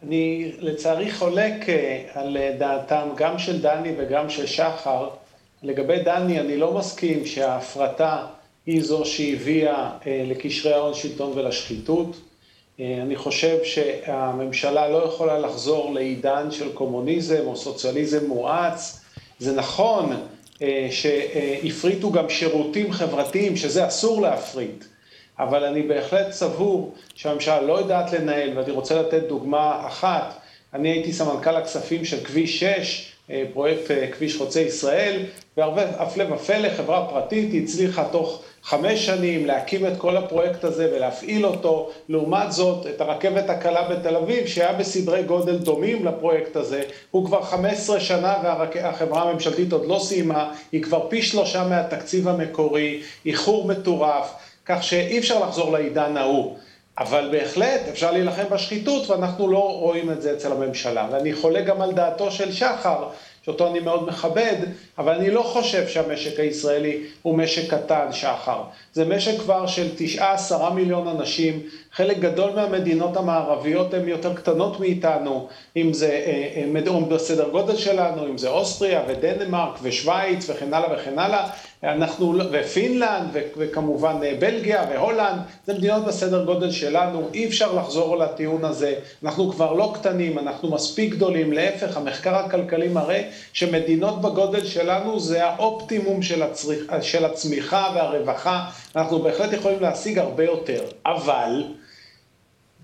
אני לצערי חולק אה, על אה, דעתם גם של דני וגם של שחר. לגבי דני, אני לא מסכים שההפרטה היא זו שהביאה אה, לקשרי ההון שלטון ולשחיתות. אני חושב שהממשלה לא יכולה לחזור לעידן של קומוניזם או סוציאליזם מואץ. זה נכון שהפריטו גם שירותים חברתיים, שזה אסור להפריט. אבל אני בהחלט סבור שהממשלה לא יודעת לנהל, ואני רוצה לתת דוגמה אחת. אני הייתי סמנכ"ל הכספים של כביש 6, אה, פרויקט אה, כביש חוצה ישראל, והפלא ופלא, חברה פרטית הצליחה תוך חמש שנים להקים את כל הפרויקט הזה ולהפעיל אותו. לעומת זאת, את הרכבת הקלה בתל אביב, שהיה בסדרי גודל דומים לפרויקט הזה, הוא כבר 15 שנה והחברה הממשלתית עוד לא סיימה, היא כבר פי שלושה מהתקציב המקורי, איחור מטורף. כך שאי אפשר לחזור לעידן ההוא. אבל בהחלט אפשר להילחם בשחיתות, ואנחנו לא רואים את זה אצל הממשלה. ואני חולק גם על דעתו של שחר, שאותו אני מאוד מכבד, אבל אני לא חושב שהמשק הישראלי הוא משק קטן, שחר. זה משק כבר של תשעה, עשרה מיליון אנשים, חלק גדול מהמדינות המערביות הן יותר קטנות מאיתנו, אם זה אה, אה, בסדר גודל שלנו, אם זה אוסטריה ודנמרק ושווייץ וכן הלאה וכן הלאה, אנחנו, לא, ופינלנד וכמובן אה, בלגיה והולנד, זה מדינות בסדר גודל שלנו, אי אפשר לחזור לטיעון הזה, אנחנו כבר לא קטנים, אנחנו מספיק גדולים, להפך, המחקר הכלכלי מראה שמדינות בגודל שלנו זה האופטימום של, הצריך, של הצמיחה והרווחה, אנחנו בהחלט יכולים להשיג הרבה יותר, אבל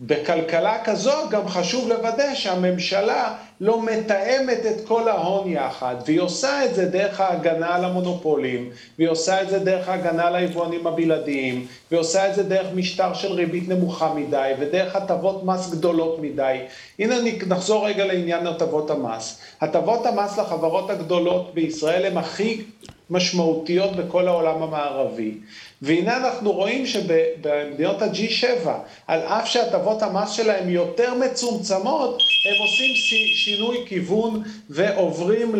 בכלכלה כזאת גם חשוב לוודא שהממשלה לא מתאמת את כל ההון יחד, והיא עושה את זה דרך ההגנה על המונופולים, והיא עושה את זה דרך ההגנה על היבואנים הבלעדיים, והיא עושה את זה דרך משטר של ריבית נמוכה מדי, ודרך הטבות מס גדולות מדי. הנה נחזור רגע לעניין הטבות המס. הטבות המס לחברות הגדולות בישראל הן הכי משמעותיות בכל העולם המערבי. והנה אנחנו רואים שבמדינות ה-G7, על אף שהטבות המס שלהם יותר מצומצמות, הם עושים שינוי כיוון ועוברים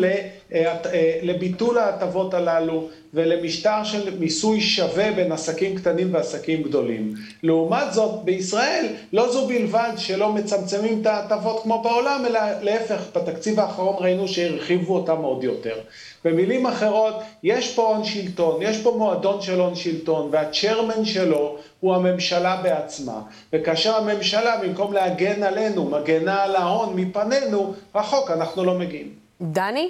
אה, לביטול ההטבות הללו ולמשטר של מיסוי שווה בין עסקים קטנים ועסקים גדולים. לעומת זאת, בישראל לא זו בלבד שלא מצמצמים את ההטבות כמו בעולם, אלא להפך, בתקציב האחרון ראינו שהרחיבו אותם עוד יותר. במילים אחרות, יש פה הון שלטון, יש פה מועדון של הון שלטון, והצ'רמן שלו הוא הממשלה בעצמה. וכאשר הממשלה, במקום להגן עלינו, מגנה על ההון מפנינו, רחוק אנחנו לא מגיעים. דני?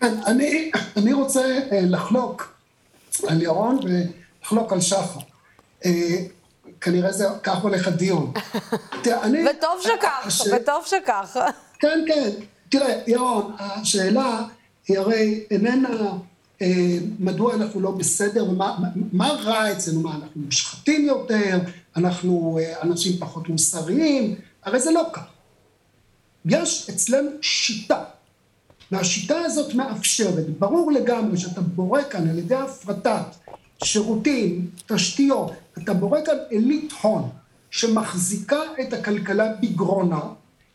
כן, אני, אני רוצה אה, לחלוק על ירון ולחלוק על שחר. אה, כנראה זה, כך הולך הדיון. וטוב שכך, וטוב שכך. כן, כן. תראה, ירון, השאלה היא הרי איננה אה, מדוע אנחנו לא בסדר ומה רע אצלנו, מה אנחנו מושחתים יותר, אנחנו אנשים פחות מוסריים, הרי זה לא כך. יש אצלנו שיטה והשיטה הזאת מאפשרת, ברור לגמרי שאתה בורא כאן על ידי הפרטת שירותים, תשתיות, אתה בורא כאן עילית הון שמחזיקה את הכלכלה בגרונה,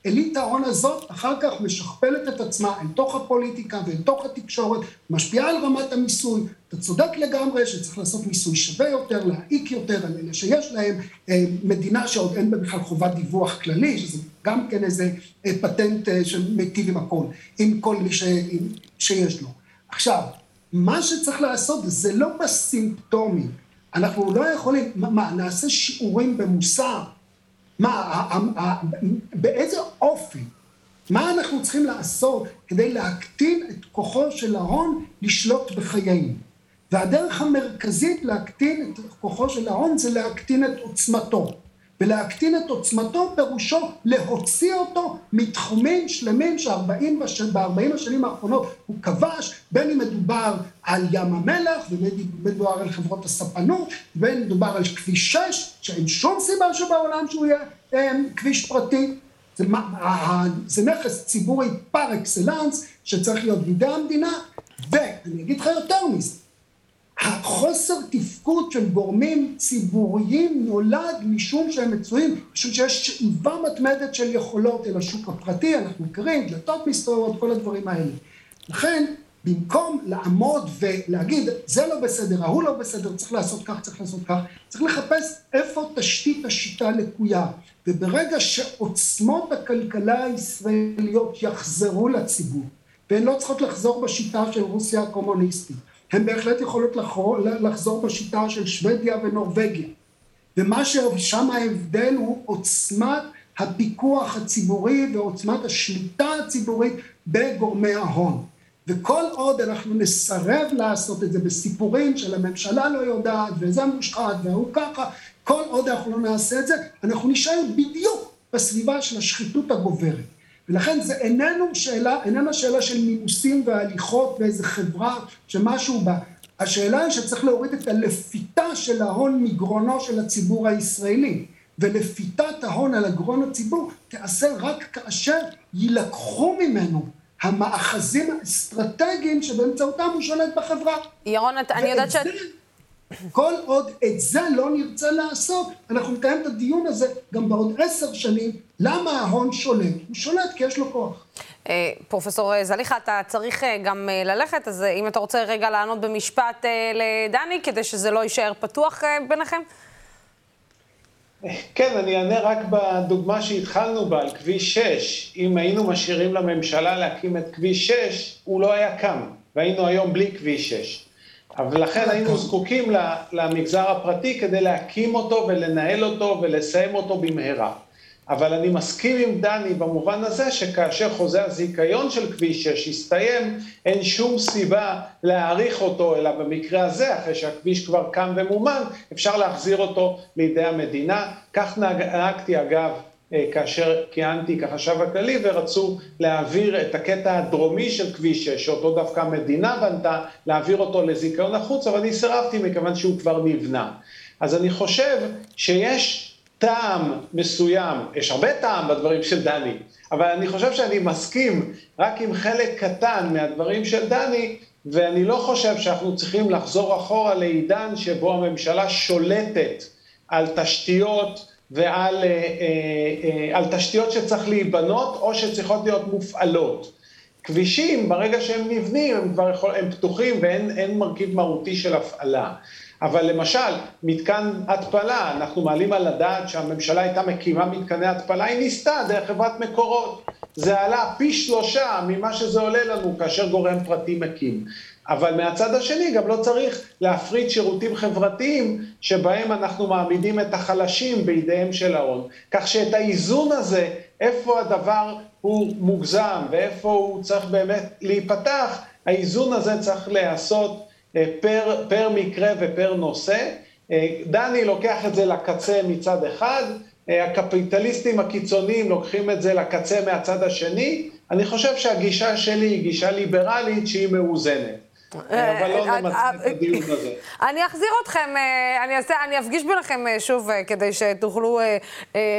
אליטה ההון הזאת אחר כך משכפלת את עצמה אל תוך הפוליטיקה ואל תוך התקשורת, משפיעה על רמת המיסוי. אתה צודק לגמרי שצריך לעשות מיסוי שווה יותר, להעיק יותר על אלה שיש להם, אה, מדינה שעוד אין בה בכלל חובת דיווח כללי, שזה גם כן איזה אה, פטנט אה, שמיטיב עם הכל, עם כל מי ש... שיש לו. עכשיו, מה שצריך לעשות זה לא בסימפטומים. אנחנו לא יכולים, מה, נעשה שיעורים במוסר? מה, באיזה אופי? מה אנחנו צריכים לעשות כדי להקטין את כוחו של ההון לשלוט בחיינו? והדרך המרכזית להקטין את כוחו של ההון זה להקטין את עוצמתו. ולהקטין את עוצמתו פירושו להוציא אותו מתחומים שלמים שבארבעים השנים האחרונות הוא כבש, בין אם מדובר על ים המלח, ובין אם מדובר על חברות הספנות, ובין אם מדובר על כביש 6, שאין שום סיבה שבעולם שהוא יהיה אה, כביש פרטי. זה, זה נכס ציבורי פר אקסלנס שצריך להיות בידי המדינה, ואני אגיד לך יותר מזה, החוסר תפקוד של גורמים ציבוריים נולד משום שהם מצויים, משום שיש שאיבה מתמדת של יכולות אל השוק הפרטי, אנחנו מכירים, דלתות מסתובבות, כל הדברים האלה. לכן, במקום לעמוד ולהגיד, זה לא בסדר, ההוא לא בסדר, צריך לעשות כך, צריך לעשות כך, צריך לחפש איפה תשתית השיטה לקויה. וברגע שעוצמות הכלכלה הישראליות יחזרו לציבור, והן לא צריכות לחזור בשיטה של רוסיה הקומוניסטית, הן בהחלט יכולות לחזור בשיטה של שוודיה ונורבגיה. ומה ששם ההבדל הוא עוצמת הפיקוח הציבורי ועוצמת השליטה הציבורית בגורמי ההון. וכל עוד אנחנו נסרב לעשות את זה בסיפורים של הממשלה לא יודעת וזה מושחת והוא ככה, כל עוד אנחנו לא נעשה את זה, אנחנו נשאר בדיוק בסביבה של השחיתות הגוברת. ולכן זה איננו שאלה, איננה שאלה של נימוסים והליכות באיזה חברה שמשהו בה. השאלה היא שצריך להוריד את הלפיתה של ההון מגרונו של הציבור הישראלי. ולפיתת ההון על הגרון הציבור תיעשה רק כאשר יילקחו ממנו המאחזים האסטרטגיים שבאמצעותם הוא שולט בחברה. ירון, אני יודעת ש... כל עוד את זה לא נרצה לעשות, אנחנו נקיים את הדיון הזה גם בעוד עשר שנים, למה ההון שולט? הוא שולט כי יש לו כוח. אה, פרופסור זליכה, אתה צריך אה, גם אה, ללכת, אז אם אתה רוצה רגע לענות במשפט לדני, כדי שזה לא יישאר פתוח ביניכם. כן, אני אענה רק בדוגמה שהתחלנו בה, על כביש 6. אם היינו משאירים לממשלה להקים את כביש 6, הוא לא היה קם, והיינו היום בלי כביש 6. אבל לכן היינו זקוקים למגזר הפרטי כדי להקים אותו ולנהל אותו ולסיים אותו במהרה. אבל אני מסכים עם דני במובן הזה שכאשר חוזה הזיכיון של כביש 6 יסתיים, אין שום סיבה להאריך אותו, אלא במקרה הזה, אחרי שהכביש כבר קם ומומן, אפשר להחזיר אותו לידי המדינה. כך נהגתי אגב כאשר כיהנתי כחשב הכללי ורצו להעביר את הקטע הדרומי של כביש 6, שאותו דווקא המדינה בנתה, להעביר אותו לזיכיון החוץ, אבל אני סירבתי מכיוון שהוא כבר נבנה. אז אני חושב שיש טעם מסוים, יש הרבה טעם בדברים של דני, אבל אני חושב שאני מסכים רק עם חלק קטן מהדברים של דני, ואני לא חושב שאנחנו צריכים לחזור אחורה לעידן שבו הממשלה שולטת על תשתיות ועל אה, אה, אה, תשתיות שצריך להיבנות או שצריכות להיות מופעלות. כבישים, ברגע שהם נבנים, הם כבר יכול, הם פתוחים ואין מרכיב מהותי של הפעלה. אבל למשל, מתקן התפלה, אנחנו מעלים על הדעת שהממשלה הייתה מקימה מתקני התפלה, היא ניסתה דרך חברת מקורות. זה עלה פי שלושה ממה שזה עולה לנו כאשר גורם פרטי מקים. אבל מהצד השני גם לא צריך להפריט שירותים חברתיים שבהם אנחנו מעמידים את החלשים בידיהם של ההון. כך שאת האיזון הזה, איפה הדבר הוא מוגזם ואיפה הוא צריך באמת להיפתח, האיזון הזה צריך להיעשות אה, פר, פר מקרה ופר נושא. אה, דני לוקח את זה לקצה מצד אחד, אה, הקפיטליסטים הקיצוניים לוקחים את זה לקצה מהצד השני. אני חושב שהגישה שלי היא גישה ליברלית שהיא מאוזנת. אבל לא את הדיון הזה. אני אחזיר אתכם, אני, אעשה, אני אפגיש ביניכם שוב כדי שתוכלו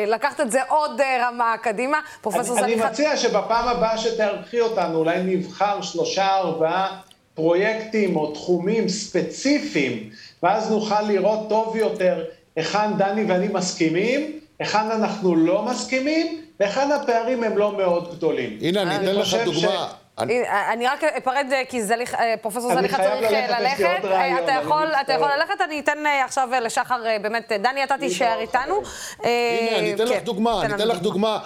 לקחת את זה עוד רמה קדימה. פרופסור זליכה... אני מציע שבפעם הבאה שתערכי אותנו, אולי נבחר שלושה, ארבעה פרויקטים או תחומים ספציפיים, ואז נוכל לראות טוב יותר היכן דני ואני מסכימים, היכן אנחנו לא מסכימים, וכאן הפערים הם לא מאוד גדולים. הנה, אני אתן לך דוגמה. אני רק אפרד, כי פרופסור זליכה צריך ללכת. אתה יכול ללכת, אני אתן עכשיו לשחר, באמת, דני, אתה תישאר איתנו. הנה, אני אתן לך כן, דוגמה, אני אתן לך דוגמה.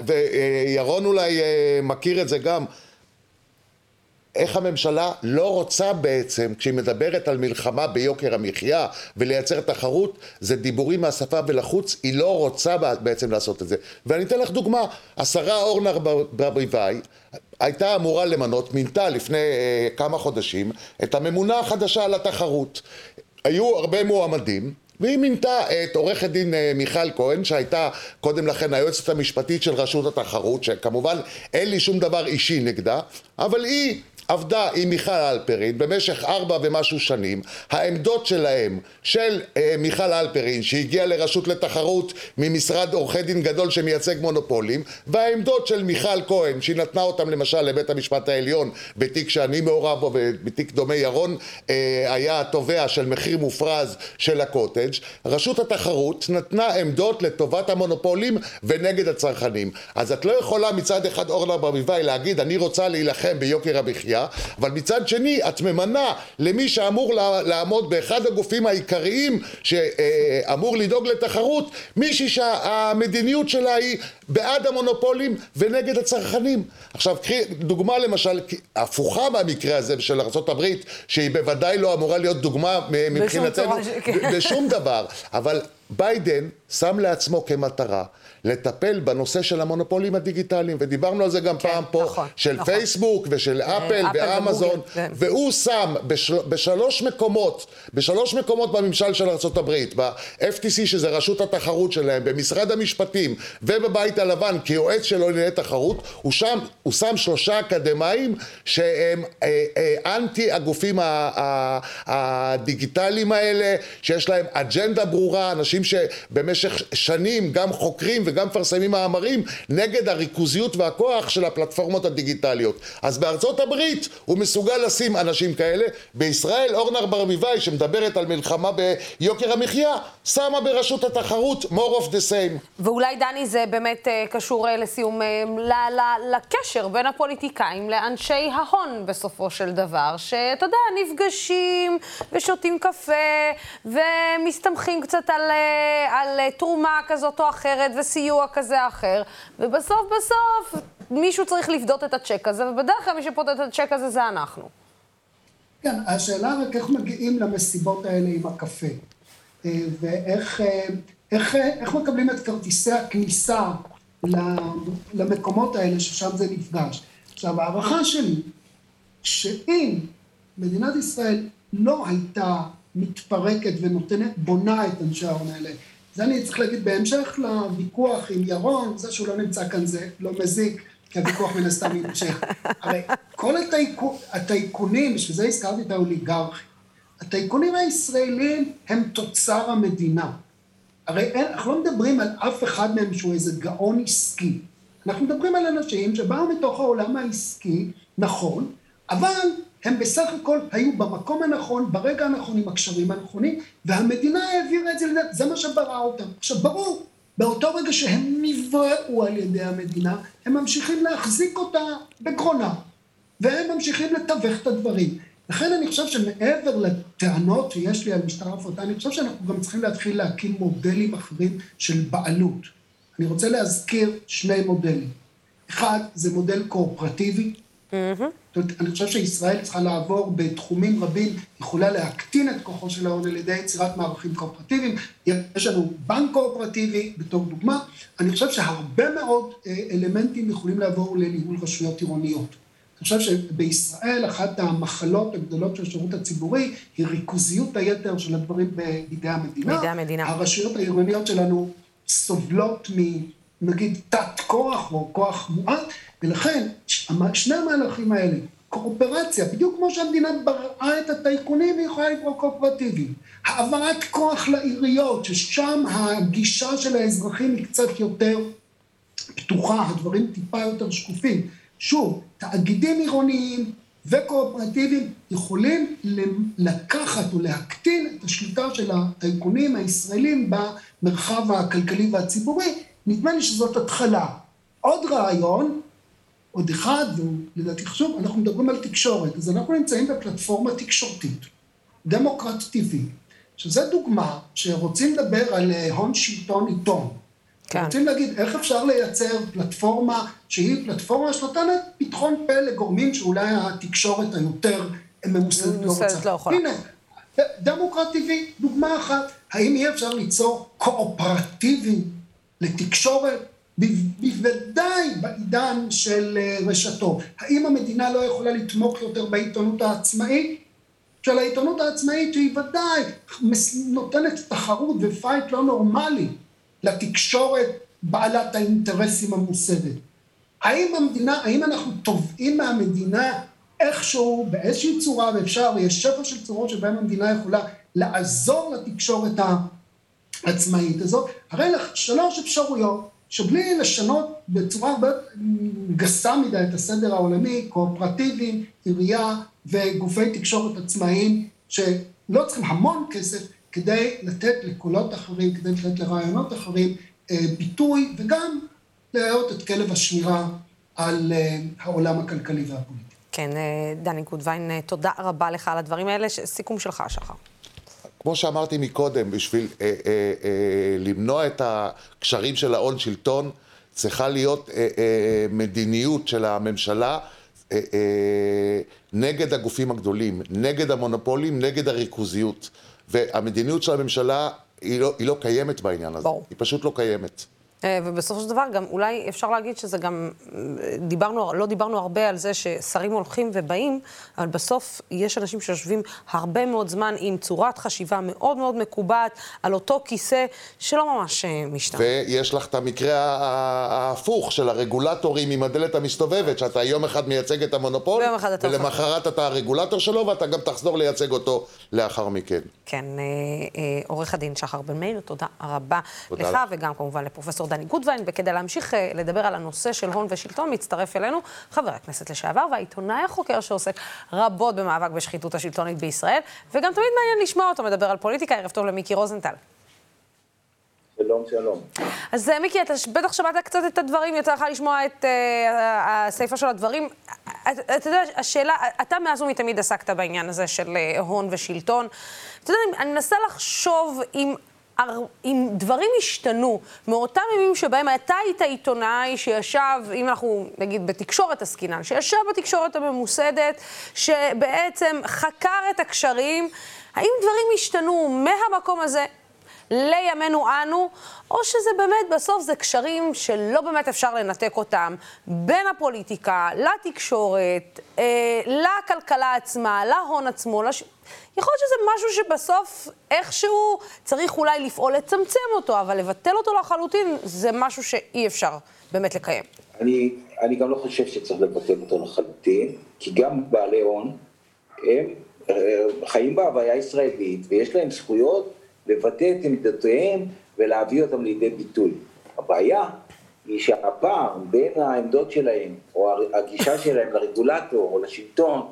וירון אולי מכיר את זה גם. איך הממשלה לא רוצה בעצם, כשהיא מדברת על מלחמה ביוקר המחיה ולייצר תחרות, זה דיבורים מהשפה ולחוץ, היא לא רוצה בעצם לעשות את זה. ואני אתן לך דוגמה, השרה אורנה ברביבאי הייתה אמורה למנות, מינתה לפני אה, כמה חודשים, את הממונה החדשה על התחרות. היו הרבה מועמדים, והיא מינתה את עורכת דין אה, מיכל כהן שהייתה קודם לכן היועצת המשפטית של רשות התחרות שכמובן אין לי שום דבר אישי נגדה אבל היא עבדה עם מיכל אלפרין במשך ארבע ומשהו שנים, העמדות שלהם, של אה, מיכל אלפרין שהגיעה לרשות לתחרות ממשרד עורכי דין גדול שמייצג מונופולים, והעמדות של מיכל כהן שהיא נתנה אותם למשל לבית המשפט העליון בתיק שאני מעורב בו ובתיק דומה ירון אה, היה התובע של מחיר מופרז של הקוטג', רשות התחרות נתנה עמדות לטובת המונופולים ונגד הצרכנים. אז את לא יכולה מצד אחד אורנה ברביבאי להגיד אני רוצה להילחם ביוקר המחיה המחיה, אבל מצד שני את ממנה למי שאמור לעמוד באחד הגופים העיקריים שאמור לדאוג לתחרות, מישהי שהמדיניות שלה היא בעד המונופולים ונגד הצרכנים. עכשיו קחי דוגמה למשל הפוכה מהמקרה הזה של ארה"ב שהיא בוודאי לא אמורה להיות דוגמה מבחינתנו כן. בשום דבר, אבל ביידן שם לעצמו כמטרה לטפל בנושא של המונופולים הדיגיטליים, ודיברנו על זה גם כן, פעם פה, נכון, של נכון. פייסבוק ושל אה, אפל ואמזון, כן. והוא שם בשל, בשלוש מקומות, בשלוש מקומות בממשל של ארה"ב, ב-FTC שזה רשות התחרות שלהם, במשרד המשפטים ובבית הלבן כיועץ שלו לענייני תחרות, הוא שם, הוא שם שלושה אקדמאים שהם אה, אה, אנטי הגופים הדיגיטליים האלה, שיש להם אג'נדה ברורה, אנשים שבמשך שנים גם חוקרים וגם מפרסמים מאמרים נגד הריכוזיות והכוח של הפלטפורמות הדיגיטליות. אז בארצות הברית הוא מסוגל לשים אנשים כאלה, בישראל אורנר ברביבאי שמדברת על מלחמה ביוקר המחיה, שמה ברשות התחרות more of the same. ואולי דני זה באמת uh, קשור uh, לסיום uh, לקשר בין הפוליטיקאים לאנשי ההון בסופו של דבר, שאתה יודע, נפגשים ושותים קפה ומסתמכים קצת על, על תרומה כזאת או אחרת וסיוע כזה או אחר, ובסוף בסוף מישהו צריך לפדות את הצ'ק הזה, ובדרך כלל מי שפודד את הצ'ק הזה זה אנחנו. כן, השאלה רק איך מגיעים למסיבות האלה עם הקפה, אה, ואיך אה, איך, איך מקבלים את כרטיסי הכניסה למקומות האלה ששם זה נפגש. עכשיו, ההערכה שלי, שאם מדינת ישראל לא הייתה מתפרקת ונותנת, בונה את אנשי ההון האלה, זה אני צריך להגיד בהמשך לוויכוח עם ירון, זה שהוא לא נמצא כאן זה לא מזיק, כי הוויכוח מן הסתם יימשך. הרי כל הטייקונים, בשביל זה הזכרתי את האוליגרכיה, הטייקונים הישראלים הם תוצר המדינה. הרי אין, אנחנו לא מדברים על אף אחד מהם שהוא איזה גאון עסקי. אנחנו מדברים על אנשים שבאו מתוך העולם העסקי, נכון, אבל הם בסך הכל היו במקום הנכון, ברגע הנכון, עם הקשרים הנכונים, והמדינה העבירה את זה, זה מה שברא אותם. עכשיו, ברור, באותו רגע שהם נבראו על ידי המדינה, הם ממשיכים להחזיק אותה בגרונה, והם ממשיכים לתווך את הדברים. לכן אני חושב שמעבר לטענות שיש לי על משטרה הפרטה, אני חושב שאנחנו גם צריכים להתחיל להקים מודלים אחרים של בעלות. אני רוצה להזכיר שני מודלים. אחד, זה מודל קואופרטיבי. Mm-hmm. אני חושב שישראל צריכה לעבור בתחומים רבים, יכולה להקטין את כוחו של ההון על ידי יצירת מערכים קואופרטיביים. יש לנו בנק קואופרטיבי בתור דוגמה. אני חושב שהרבה מאוד אה, אלמנטים יכולים לעבור לניהול רשויות עירוניות. אני חושב שבישראל אחת המחלות הגדולות של השירות הציבורי היא ריכוזיות היתר של הדברים בידי המדינה. בידי המדינה. הרשויות העירוניות שלנו סובלות מנגיד תת כוח או כוח מועט, ולכן שני המהלכים האלה, קואופרציה, בדיוק כמו שהמדינה בראה את הטייקונים והיא יכולה לקרוא קואופרטיביים. העברת כוח לעיריות, ששם הגישה של האזרחים היא קצת יותר פתוחה, הדברים טיפה יותר שקופים. שוב, תאגידים עירוניים וקואופרטיביים יכולים לקחת או להקטין את השליטה של הטייקונים הישראלים במרחב הכלכלי והציבורי, נדמה לי שזאת התחלה. עוד רעיון, עוד אחד, והוא לדעתי חשוב, אנחנו מדברים על תקשורת, אז אנחנו נמצאים בפלטפורמה תקשורתית, דמוקרט TV, שזה דוגמה שרוצים לדבר על אה, הון שלטון עיתון. כן. רוצים להגיד איך אפשר לייצר פלטפורמה שהיא פלטפורמה שנותנת פתחון פה לגורמים שאולי התקשורת היותר ממוסדת לא רוצה. לא יכולה. הנה, דמוקרט TV, דוגמה אחת. האם אי אפשר ליצור קואופרטיבים לתקשורת? בוודאי בעידן של אה, רשתות. האם המדינה לא יכולה לתמוך יותר בעיתונות העצמאית? של העיתונות העצמאית שהיא ודאי נותנת תחרות ופייט לא נורמלי לתקשורת בעלת האינטרסים המוסדת. האם המדינה, האם אנחנו תובעים מהמדינה איכשהו, באיזושהי צורה, ואפשר, ויש שפע של צורות שבהן המדינה יכולה לעזור לתקשורת העצמאית הזאת, הרי לך שלוש אפשרויות, שבלי לשנות בצורה הרבה גסה מדי את הסדר העולמי, קואופרטיביים, עירייה וגופי תקשורת עצמאיים, שלא צריכים המון כסף כדי לתת לקולות אחרים, כדי לתת לרעיונות אחרים אה, ביטוי, וגם להעלות את כלב השמירה על אה, העולם הכלכלי והפוליטי. כן, אה, דני גודווין, תודה רבה לך על הדברים האלה. סיכום שלך, שחר. כמו שאמרתי מקודם, בשביל אה, אה, אה, למנוע את הקשרים של ההון שלטון, צריכה להיות אה, אה, מדיניות של הממשלה אה, אה, נגד הגופים הגדולים, נגד המונופולים, נגד הריכוזיות. והמדיניות של הממשלה היא לא, היא לא קיימת בעניין הזה. ברור. היא פשוט לא קיימת. אה, ובסופו של דבר גם אולי אפשר להגיד שזה גם, דיברנו, לא דיברנו הרבה על זה ששרים הולכים ובאים, אבל בסוף יש אנשים שיושבים הרבה מאוד זמן עם צורת חשיבה מאוד מאוד מקובעת על אותו כיסא שלא ממש אה, משתנה. ויש לך את המקרה ההפוך של הרגולטורים עם הדלת המסתובבת, שאתה יום אחד מייצג את המונופול, ולמחרת אתה הרגולטור שלו ואתה גם תחזור לייצג אותו לאחר מכן. כן, אה, עורך הדין שחר בן מאיר, תודה רבה תודה לך, וגם כמובן לפרופסור דני גודווין, וכדי להמשיך אה, לדבר על הנושא של הון ושלטון, מצטרף אלינו חבר הכנסת לשעבר והעיתונאי החוקר שעוסק רבות במאבק בשחיתות השלטונית בישראל, וגם תמיד מעניין לשמוע אותו מדבר על פוליטיקה. ערב טוב למיקי רוזנטל. שלום, שלום. אז אה, מיקי, אתה בטח שמעת קצת את הדברים, יצא לך לשמוע את uh, הסיפה של הדברים. אתה יודע, השאלה, אתה מאז ומתמיד עסקת בעניין הזה של הון ושלטון. אתה יודע, אני מנסה לחשוב אם אם דברים השתנו מאותם ימים שבהם אתה היית עיתונאי שישב, אם אנחנו נגיד בתקשורת עסקינן, שישב בתקשורת הממוסדת, שבעצם חקר את הקשרים, האם דברים השתנו מהמקום הזה לימינו אנו, או שזה באמת בסוף זה קשרים שלא באמת אפשר לנתק אותם בין הפוליטיקה לתקשורת, אה, לכלכלה עצמה, להון עצמו, לש... יכול להיות שזה משהו שבסוף איכשהו צריך אולי לפעול לצמצם אותו, אבל לבטל אותו לחלוטין זה משהו שאי אפשר באמת לקיים. אני, אני גם לא חושב שצריך לבטל אותו לחלוטין, כי גם בעלי הון, הם אה, חיים בהוויה ישראלית ויש להם זכויות לבטא את עמדותיהם ולהביא אותם לידי ביטוי. הבעיה היא שהפער בין העמדות שלהם, או הגישה שלהם לרגולטור או לשלטון,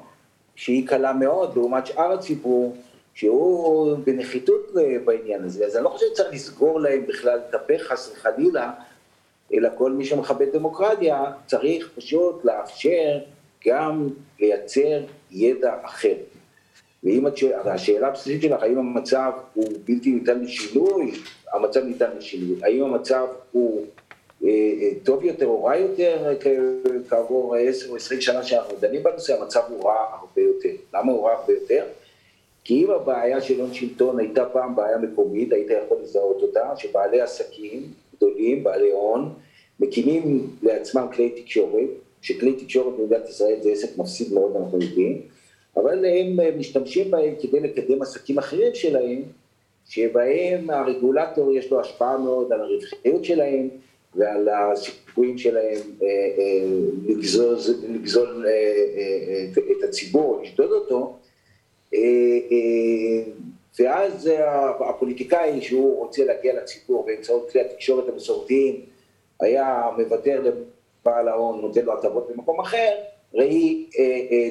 שהיא קלה מאוד לעומת שאר הציבור, שהוא בנחיתות בעניין הזה. אז אני לא חושב שצריך לסגור להם בכלל את הפה חס וחלילה, אלא כל מי שמכבד דמוקרטיה צריך פשוט לאפשר גם לייצר ידע אחר. ואם שואלת, השאלה הבסיסית שלך, האם המצב הוא בלתי ניתן לשינוי, המצב ניתן לשינוי. האם המצב הוא אה, אה, טוב יותר או רע יותר כעבור עשר או עשרים שנה שאנחנו דנים בנושא, המצב הוא רע הרבה יותר. למה הוא רע הרבה יותר? כי אם הבעיה של הון שלטון הייתה פעם בעיה מקומית, היית יכול לזהות אותה, שבעלי עסקים גדולים, בעלי הון, מקימים לעצמם כלי תקשורת, שכלי תקשורת במדינת ישראל זה עסק מפסיד מאוד, אנחנו יודעים, אבל הם משתמשים בהם כדי לקדם עסקים אחרים שלהם, שבהם הרגולטור יש לו השפעה מאוד על הרווחיות שלהם ועל הסיכויים שלהם אה, אה, לגזול, לגזול אה, את הציבור, לשדוד אותו, ואז הפוליטיקאי שהוא רוצה להגיע לציבור באמצעות כלי התקשורת המסורתיים היה מוותר לבעל ההון, נותן לו הטבות במקום אחר, ראי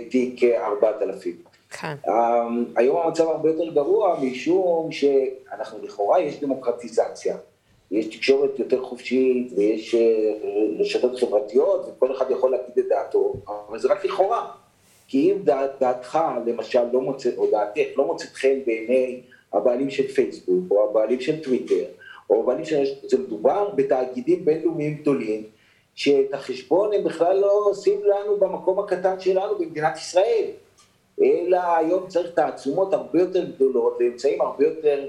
תיק 4,000. כן. אמ, היום המצב הרבה יותר גרוע משום שאנחנו לכאורה יש דמוקרטיזציה. יש תקשורת יותר חופשית, ויש רשתות חברתיות, וכל אחד יכול להגיד את דעתו, אבל זה רק לכאורה. כי אם דעת, דעתך, למשל, לא מוצא, או דעתך לא מוצאת חן בעיני הבעלים של פייסבוק, או הבעלים של טוויטר, או הבעלים של... זה מדובר בתאגידים בינלאומיים גדולים, שאת החשבון הם בכלל לא עושים לנו במקום הקטן שלנו במדינת ישראל. אלא היום צריך תעצומות הרבה יותר גדולות ואמצעים הרבה יותר, אה,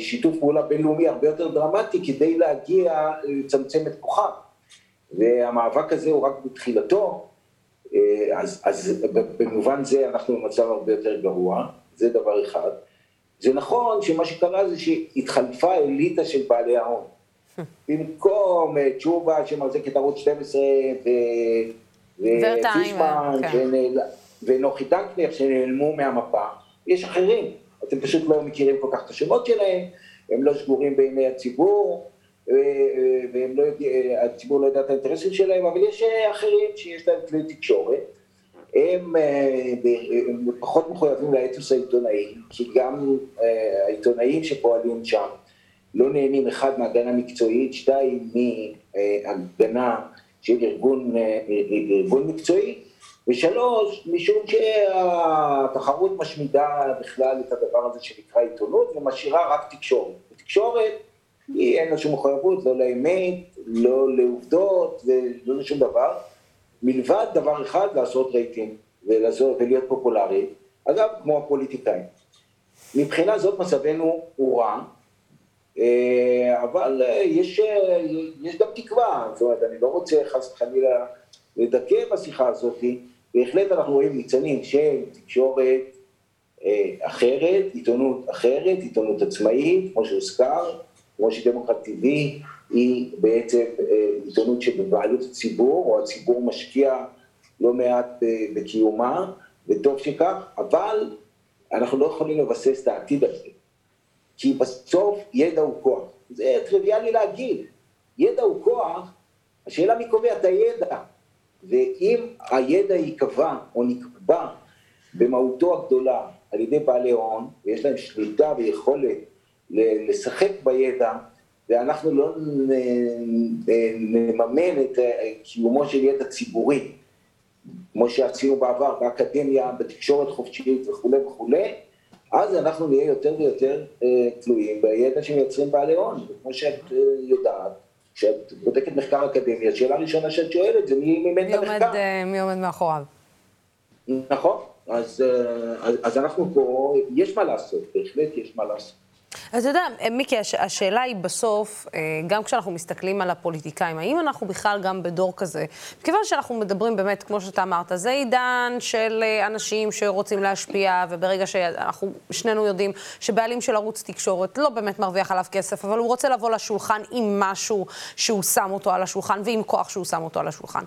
שיתוף פעולה בינלאומי הרבה יותר דרמטי כדי להגיע, לצמצם את כוחם. והמאבק הזה הוא רק בתחילתו, אה, אז, אז במובן זה אנחנו במצב הרבה יותר גרוע, זה דבר אחד. זה נכון שמה שקרה זה שהתחלפה אליטה של בעלי ההון. במקום אה, תשובה שמחזיק את ערוץ 12 ופישמן כן. ונוחי דנקנר שנעלמו מהמפה, יש אחרים, אתם פשוט לא מכירים כל כך את השמות שלהם, הם לא סגורים בעיני הציבור, והציבור לא, לא יודע את האינטרסים שלהם, אבל יש אחרים שיש להם כלי תקשורת, הם, הם פחות מחויבים לאתוס העיתונאי, כי גם העיתונאים שפועלים שם לא נהנים אחד מהגנה מקצועית, שתיים מהגנה של ארגון, ארגון מקצועי, ושלוש, משום שהתחרות משמידה בכלל את הדבר הזה שנקרא עיתונות ומשאירה רק תקשורת. תקשורת היא אין לה שום מחויבות, לא לאמת, לא לעובדות ולא לשום דבר, מלבד דבר אחד, לעשות רייטינג ולהיות פופולרי, אגב, כמו הפוליטיקאים. מבחינה זאת מצבנו הוא רע, אה, אבל אה, יש, אה, יש גם תקווה, זאת אומרת, אני לא רוצה חס וחלילה לדכא בשיחה הזאת, בהחלט אנחנו רואים ניצנים של תקשורת אחרת, עיתונות אחרת, עיתונות עצמאית, כמו שהוזכר, כמו שדמוקרט TV היא בעצם עיתונות שבבעלות הציבור, או הציבור משקיע לא מעט בקיומה, וטוב שכך, אבל אנחנו לא יכולים לבסס את העתיד הזה. כי בסוף ידע הוא כוח. זה טריוויאלי להגיד, ידע הוא כוח, השאלה מי קובע את הידע. ואם הידע ייקבע או נקבע במהותו הגדולה על ידי בעלי הון, ויש להם שליטה ויכולת לשחק בידע, ואנחנו לא נממן את קיומו של ידע ציבורי, כמו שעשינו בעבר באקדמיה, בתקשורת חופשית וכולי וכולי, אז אנחנו נהיה יותר ויותר אה, תלויים בידע שמייצרים בעלי הון. וכמו שאת אה, יודעת, כשאת בודקת מחקר אקדמי, השאלה הראשונה שאת שואלת זה מי מימן את המחקר. אה, מי עומד מאחוריו. נכון, אז, אה, אז, אז אנחנו פה, יש מה לעשות, בהחלט יש מה לעשות. אז אתה יודע, מיקי, הש, השאלה היא בסוף, אה, גם כשאנחנו מסתכלים על הפוליטיקאים, האם אנחנו בכלל גם בדור כזה, מכיוון שאנחנו מדברים באמת, כמו שאתה אמרת, זה עידן של אה, אנשים שרוצים להשפיע, וברגע שאנחנו שנינו יודעים שבעלים של ערוץ תקשורת לא באמת מרוויח עליו כסף, אבל הוא רוצה לבוא לשולחן עם משהו שהוא שם אותו על השולחן, ועם כוח שהוא שם אותו על השולחן.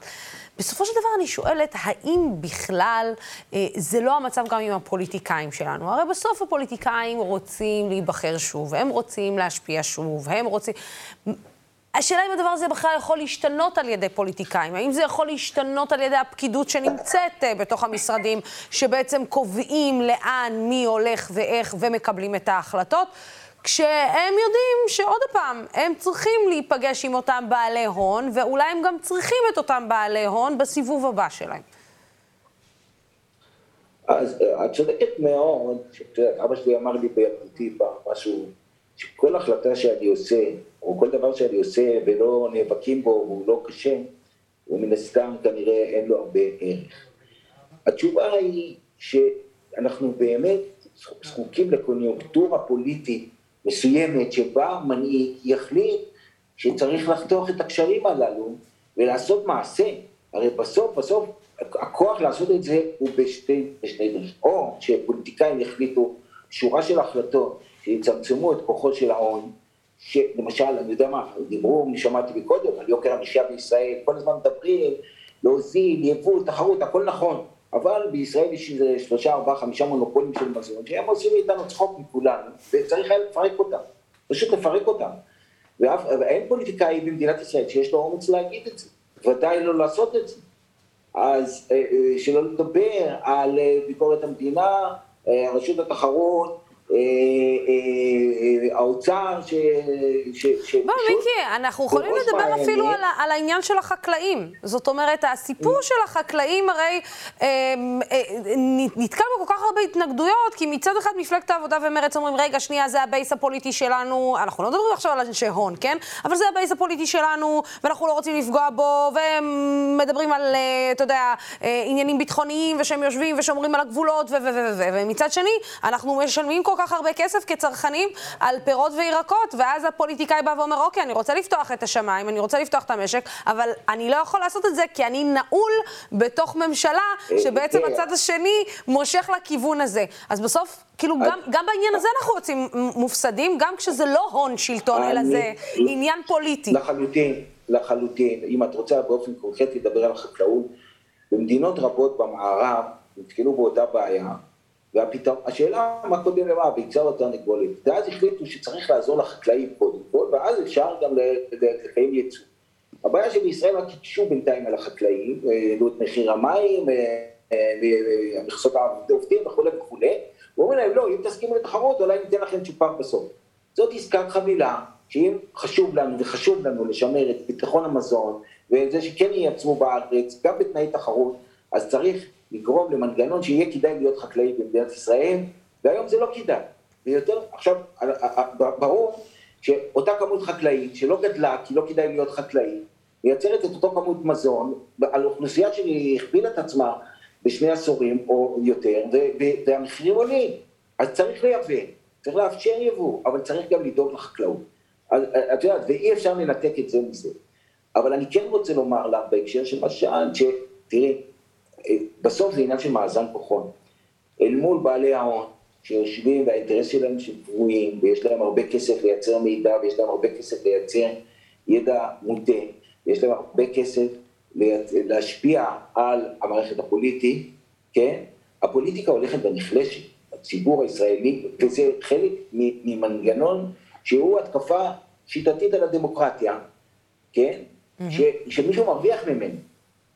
בסופו של דבר אני שואלת, האם בכלל אה, זה לא המצב גם עם הפוליטיקאים שלנו? הרי בסוף הפוליטיקאים רוצים להיבחר שוב, הם רוצים להשפיע שוב, הם רוצים... השאלה אם הדבר הזה בכלל יכול להשתנות על ידי פוליטיקאים, האם זה יכול להשתנות על ידי הפקידות שנמצאת אה, בתוך המשרדים, שבעצם קובעים לאן, מי הולך ואיך ומקבלים את ההחלטות. כשהם יודעים שעוד פעם, הם צריכים להיפגש עם אותם בעלי הון, ואולי הם גם צריכים את אותם בעלי הון בסיבוב הבא שלהם. אז אה, את צודקת מאוד, אבא שלי אמר לי בילדותי משהו, שכל החלטה שאני עושה, או כל דבר שאני עושה ולא נאבקים בו והוא לא קשה, הוא מן הסתם כנראה אין לו הרבה ערך. התשובה היא שאנחנו באמת זקוקים לקוניונקטורה פוליטית מסוימת שבה מנהיג יחליט שצריך לחתוך את הקשרים הללו ולעשות מעשה. הרי בסוף, בסוף, הכוח לעשות את זה הוא בשתי, בשתי דרכים. או שפוליטיקאים יחליטו שורה של החלטות שיצמצמו את כוחו של ההון, שלמשל, אני יודע מה, דיברו, שמעתי מקודם, על יוקר המחיה בישראל, כל הזמן מדברים, להוזיל, יבוא, תחרות, הכל נכון. אבל בישראל יש איזה שלושה, ארבעה, חמישה מונופולים של מזון, שהם עושים מאיתנו צחוק מכולנו, וצריך היה לפרק אותם, פשוט לפרק אותם. ואין פוליטיקאי במדינת ישראל שיש לו אומץ להגיד את זה, ודאי לא לעשות את זה. אז אה, אה, שלא לדבר על אה, ביקורת המדינה, רשות התחרות, האוצר ש... בוא, מיקי, אנחנו יכולים לדבר אפילו על העניין של החקלאים. זאת אומרת, הסיפור של החקלאים הרי נתקל בכל כך הרבה התנגדויות, כי מצד אחד מפלגת העבודה ומרצ אומרים, רגע, שנייה, זה ה base הפוליטי שלנו, אנחנו לא מדברים עכשיו על אנשי הון, כן? אבל זה ה base הפוליטי שלנו, ואנחנו לא רוצים לפגוע בו, ומדברים על, אתה יודע, עניינים ביטחוניים, ושהם יושבים ושומרים על הגבולות, ו... ו... ו... ו... ומצד שני, אנחנו משלמים כל כך הרבה כסף כצרכנים על פירות וירקות, ואז הפוליטיקאי בא ואומר, אוקיי, אני רוצה לפתוח את השמיים, אני רוצה לפתוח את המשק, אבל אני לא יכול לעשות את זה כי אני נעול בתוך ממשלה שבעצם הצד השני מושך לכיוון הזה. אז בסוף, כאילו, גם, גם בעניין הזה אנחנו יוצאים מופסדים, גם כשזה לא הון שלטון, אלא זה עניין פוליטי. לחלוטין, לחלוטין. אם את רוצה באופן קונקרטי לדבר על החקלאות, במדינות רבות במערב נתקלו באותה בעיה. והשאלה מה קודם למה, ביצה או תרנגולת, ואז החליטו שצריך לעזור לחקלאים קודם כל, ואז אפשר גם לקיים ייצוא. הבעיה שבישראל רק הקשו בינתיים על החקלאים, העלו את מחיר המים, המכסות העובדים וכולי וכולי, ואומרים להם לא, אם תסכימו לתחרות אולי ניתן לכם צ'ופר בסוף. זאת עסקת חבילה, שאם חשוב לנו וחשוב לנו לשמר את ביטחון המזון, וזה שכן ייצרו בארץ, גם בתנאי תחרות, אז צריך לגרום למנגנון שיהיה כדאי להיות חקלאי במדינת ישראל, והיום זה לא כדאי. ויותר, עכשיו, ברור שאותה כמות חקלאית שלא גדלה, כי לא כדאי להיות חקלאי, מייצרת את אותו כמות מזון על אוכלוסייה שהכפילה את עצמה בשני עשורים או יותר, והמחירים עולים. אז צריך לייבא, צריך לאפשר יבוא, אבל צריך גם לדאוג לחקלאות. את יודעת, ואי אפשר לנתק את זה מזה. אבל אני כן רוצה לומר לך בהקשר של מה ששאלת, שתראי, בסוף זה עניין של מאזן כוחות. אל מול בעלי ההון, שיושבים והאינטרס שלהם שבויים, ויש להם הרבה כסף לייצר מידע, ויש להם הרבה כסף לייצר ידע מוטה, ויש להם הרבה כסף להשפיע על המערכת הפוליטית, כן? הפוליטיקה הולכת ונחלשת, הציבור הישראלי, וזה חלק ממנגנון שהוא התקפה שיטתית על הדמוקרטיה, כן? Mm-hmm. ש, שמישהו מרוויח ממנו.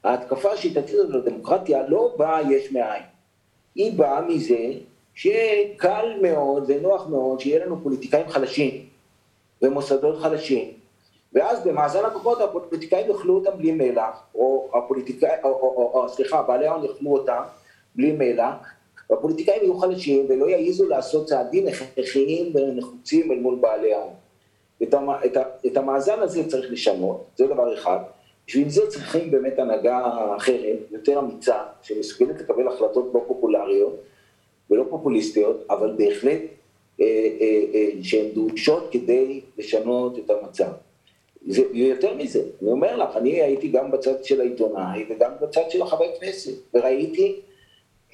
ההתקפה השיטתית על הדמוקרטיה לא באה יש מאין. היא באה מזה שקל מאוד ונוח מאוד שיהיה לנו פוליטיקאים חלשים ומוסדות חלשים. ואז במאזן הכוחות הפוליטיקאים יאכלו אותם בלי מלח, או הפוליטיקאים, או, או, או, או סליחה, בעלי ההון יאכלו אותם בלי מלח, והפוליטיקאים יהיו חלשים ולא יעיזו לעשות צעדים הכרחיים ונחוצים אל מול בעלי ההון. את, את, את המאזן הזה צריך לשנות, זה דבר אחד. בשביל זה צריכים באמת הנהגה אחרת, יותר אמיצה, שמסוגלת לקבל החלטות לא פופולריות ולא פופוליסטיות, אבל בהחלט אה, אה, אה, שהן דרושות כדי לשנות את המצב. זה יותר מזה, אני אומר לך, אני הייתי גם בצד של העיתונאי וגם בצד של החברי כנסת, וראיתי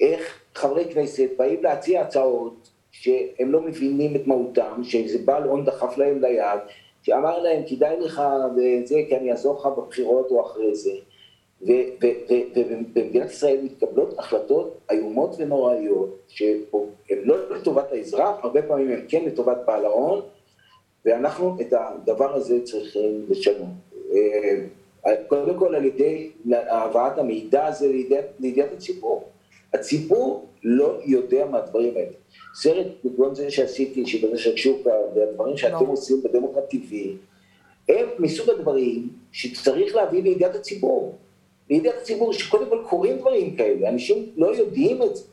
איך חברי כנסת באים להציע הצעות שהם לא מבינים את מהותם, שאיזה בעל הון דחף להם ליד, שאמר להם, כדאי לך וזה, כי אני אעזור לך בבחירות או אחרי זה. ובמדינת ישראל מתקבלות החלטות איומות ונוראיות, שהן לא לטובת האזרח, הרבה פעמים הן כן לטובת בעל ההון, ואנחנו את הדבר הזה צריכים לשנות. קודם כל על ידי הבאת המידע הזה לידיעת הציבור. הציבור לא יודע מהדברים האלה. סרט בגלל זה שעשיתי, שבזה שקשוקה, והדברים שאתם עושים בדמוקרט TV, הם מסוג הדברים שצריך להביא לידיעת הציבור. לידיעת הציבור שקודם כל קורים דברים כאלה, אנשים לא יודעים את זה.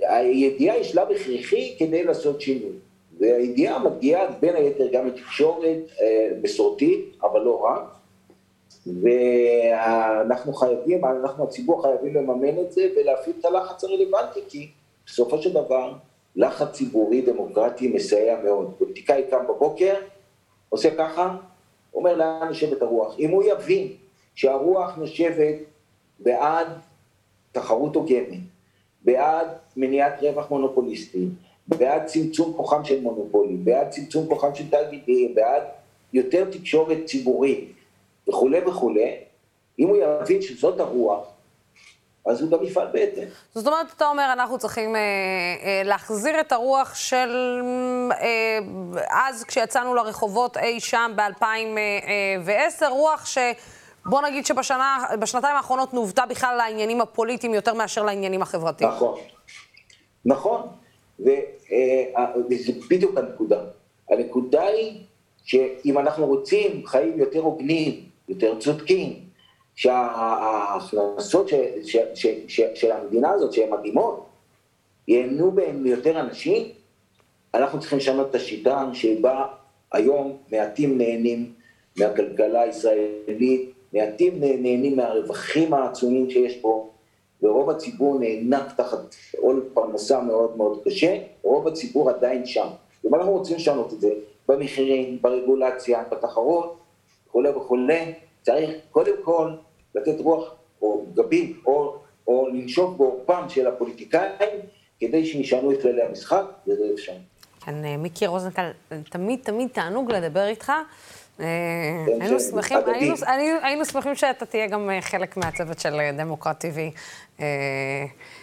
הידיעה היא שלב הכרחי כדי לעשות שינוי. והידיעה מגיעה בין היתר גם לתקשורת אה, מסורתית, אבל לא רק. ואנחנו חייבים, אנחנו הציבור חייבים לממן את זה ולהפעיל את הלחץ הרלוונטי, כי בסופו של דבר לחץ ציבורי דמוקרטי מסייע מאוד. פוליטיקאי קם בבוקר, עושה ככה, אומר לאן נושבת הרוח. אם הוא יבין שהרוח נושבת בעד תחרות הוגנת, בעד מניעת רווח מונופוליסטי, בעד צמצום כוחם של מונופולים, בעד צמצום כוחם של תאגידים, בעד יותר תקשורת ציבורית וכולי וכולי, אם הוא יבין שזאת הרוח, אז הוא גם יפעל בהתאם. זאת אומרת, אתה אומר, אנחנו צריכים אה, אה, להחזיר את הרוח של אה, אז, כשיצאנו לרחובות אי שם ב-2010, רוח ש... בוא נגיד שבשנתיים האחרונות נובטה בכלל לעניינים הפוליטיים יותר מאשר לעניינים החברתיים. נכון, נכון. ו, אה, זה בדיוק הנקודה. הנקודה היא שאם אנחנו רוצים חיים יותר הוגנים, יותר צודקים, שההכנסות של המדינה הזאת, שהן מדהימות, ייהנו בהן יותר אנשים, אנחנו צריכים לשנות את השיטה שבה היום מעטים נהנים מהכלכלה הישראלית, מעטים נהנים מהרווחים העצומים שיש פה, ורוב הציבור נאנק תחת עול פרנסה מאוד מאוד קשה, רוב הציבור עדיין שם. אם אנחנו רוצים לשנות את זה, במחירים, ברגולציה, בתחרות, וכולי וכולי, צריך קודם כל לתת רוח או גבים או, או לנשוף בעורפם של הפוליטיקאים כדי שישנו את כללי המשחק, וזה אפשר. כן, אה, מיקי רוזנטל, תמיד תמיד תענוג לדבר איתך. אה, היינו שמחים, היינו שמחים שאתה תהיה גם אה, חלק מהצוות של דמוקרט TV.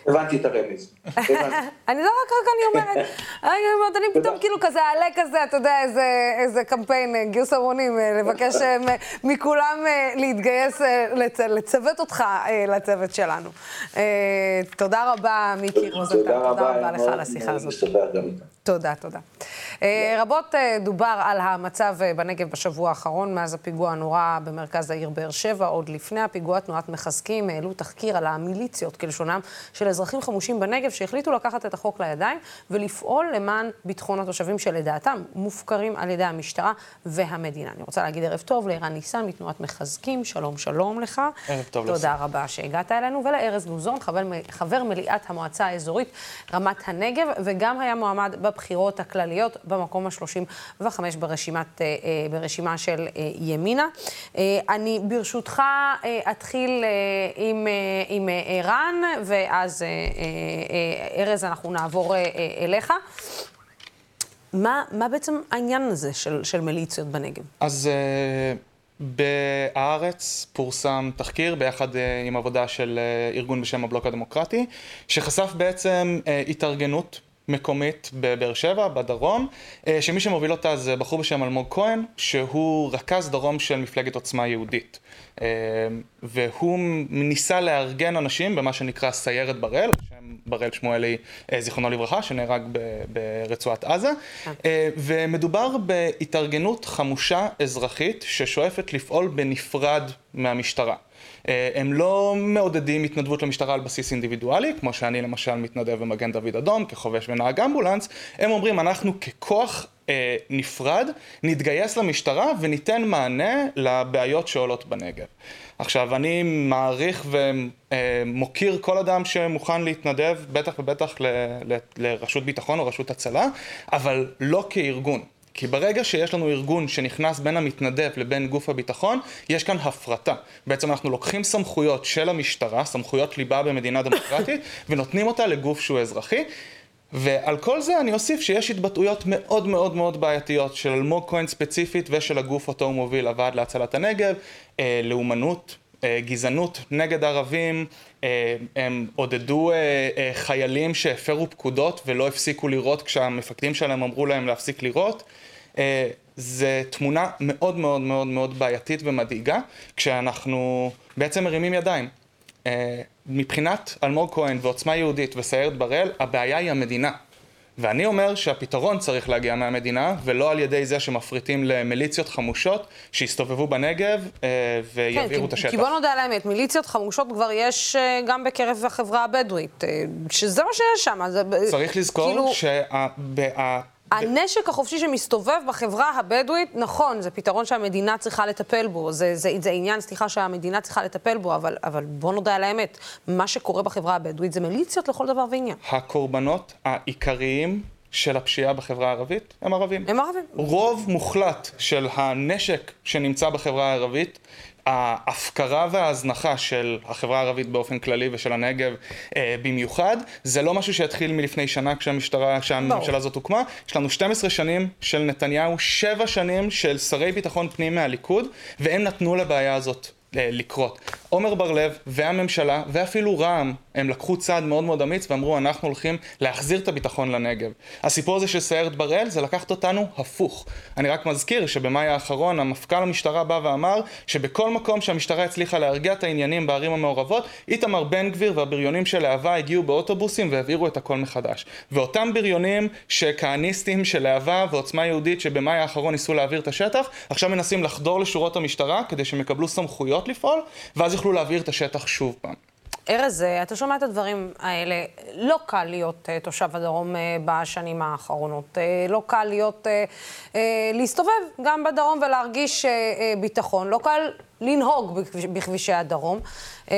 הבנתי את הרמז. אני לא רק, רק אני אומרת, אני אומרת, אני פתאום כאילו כזה אעלה כזה, אתה יודע, איזה קמפיין, גיוס המונים, לבקש מכולם להתגייס, לצוות אותך לצוות שלנו. תודה רבה, מיקי רוזנטל, תודה רבה לך על השיחה הזאת. תודה, תודה. אה, רבות אה, דובר על המצב אה, בנגב בשבוע האחרון, מאז הפיגוע הנורא במרכז העיר באר שבע. עוד לפני הפיגוע, תנועת מחזקים העלו תחקיר על המיליציות, כלשונם, של אזרחים חמושים בנגב, שהחליטו לקחת את החוק לידיים ולפעול למען ביטחון התושבים שלדעתם מופקרים על ידי המשטרה והמדינה. אני רוצה להגיד ערב טוב לערן ניסן מתנועת מחזקים, שלום שלום לך. ערב טוב לך. תודה רבה שהגעת אלינו, ולארז לוזון, חבר, חבר מליאת המועצה האזורית רמת הנגב, וגם היה מועמד בבחירות הכלליות במקום ה-35 ברשימת, אה, אה, ברשימה של אה, ימינה. אני ברשותך אתחיל עם, עם ערן, ואז ארז, אנחנו נעבור אליך. מה, מה בעצם העניין הזה של, של מיליציות בנגב? אז uh, בהארץ פורסם תחקיר ביחד uh, עם עבודה של uh, ארגון בשם הבלוק הדמוקרטי, שחשף בעצם uh, התארגנות מקומית בבאר שבע, בדרום, אה, שמי שמוביל אותה זה בחור בשם אלמוג כהן, שהוא רכז דרום של מפלגת עוצמה יהודית. אה, והוא ניסה לארגן אנשים במה שנקרא סיירת בראל, שם בראל שמואלי, אה, זיכרונו לברכה, שנהרג ברצועת עזה, ומדובר בהתארגנות חמושה אזרחית ששואפת לפעול בנפרד מהמשטרה. אה, הם לא מעודדים התנדבות למשטרה על בסיס אינדיבידואלי, כמו שאני למשל מתנדב במגן דוד אדום כחובש ונהג אמבולנס, הם אומרים אנחנו ככוח אה, נפרד נתגייס למשטרה וניתן מענה לבעיות שעולות בנגב. עכשיו, אני מעריך ומוקיר כל אדם שמוכן להתנדב, בטח ובטח ל, ל, לרשות ביטחון או רשות הצלה, אבל לא כארגון. כי ברגע שיש לנו ארגון שנכנס בין המתנדב לבין גוף הביטחון, יש כאן הפרטה. בעצם אנחנו לוקחים סמכויות של המשטרה, סמכויות ליבה במדינה דמוקרטית, ונותנים אותה לגוף שהוא אזרחי. ועל כל זה אני אוסיף שיש התבטאויות מאוד מאוד מאוד בעייתיות של אלמוג כהן ספציפית ושל הגוף אותו הוא מוביל, הוועד להצלת הנגב, אה, לאומנות, אה, גזענות נגד ערבים, אה, הם עודדו אה, חיילים שהפרו פקודות ולא הפסיקו לירות כשהמפקדים שלהם אמרו להם להפסיק לירות. זה תמונה מאוד מאוד מאוד מאוד בעייתית ומדאיגה, כשאנחנו בעצם מרימים ידיים. מבחינת אלמוג כהן ועוצמה יהודית וסיירת בראל, הבעיה היא המדינה. ואני אומר שהפתרון צריך להגיע מהמדינה, ולא על ידי זה שמפריטים למיליציות חמושות שיסתובבו בנגב אה, ויבעירו כן, את השטח. כי בוא נודה על האמת, מיליציות חמושות כבר יש אה, גם בקרב החברה הבדואית, אה, שזה מה שיש שם. זה, צריך לזכור כאילו... שה... הנשק החופשי שמסתובב בחברה הבדואית, נכון, זה פתרון שהמדינה צריכה לטפל בו, זה, זה, זה עניין, סליחה, שהמדינה צריכה לטפל בו, אבל, אבל בוא נודה על האמת, מה שקורה בחברה הבדואית זה מיליציות לכל דבר ועניין. הקורבנות העיקריים של הפשיעה בחברה הערבית הם ערבים. הם ערבים. רוב מוחלט של הנשק שנמצא בחברה הערבית ההפקרה וההזנחה של החברה הערבית באופן כללי ושל הנגב אה, במיוחד, זה לא משהו שהתחיל מלפני שנה כשהמשטרה, כשהממשלה הזאת הוקמה. יש לנו 12 שנים של נתניהו, 7 שנים של שרי ביטחון פנים מהליכוד, והם נתנו לבעיה הזאת אה, לקרות. עמר בר-לב והממשלה ואפילו רע"מ הם לקחו צעד מאוד מאוד אמיץ ואמרו אנחנו הולכים להחזיר את הביטחון לנגב. הסיפור הזה של סיירת בראל זה לקחת אותנו הפוך. אני רק מזכיר שבמאי האחרון המפכ"ל המשטרה בא ואמר שבכל מקום שהמשטרה הצליחה להרגיע את העניינים בערים המעורבות איתמר בן גביר והבריונים של להבה הגיעו באוטובוסים והעבירו את הכל מחדש. ואותם בריונים שכהניסטים של להבה ועוצמה יהודית שבמאי האחרון ניסו להעביר את השטח עכשיו מנסים לחדור לשורות המשטרה כדי שהם יקבלו סמכויות לפעול ואז יוכלו להעביר את השטח שוב פעם. ארז, אה, אתה שומע את הדברים האלה, לא קל להיות uh, תושב הדרום uh, בשנים האחרונות. Uh, לא קל להיות, להסתובב גם בדרום ולהרגיש ביטחון. לא קל לנהוג בכבישי הדרום. אה,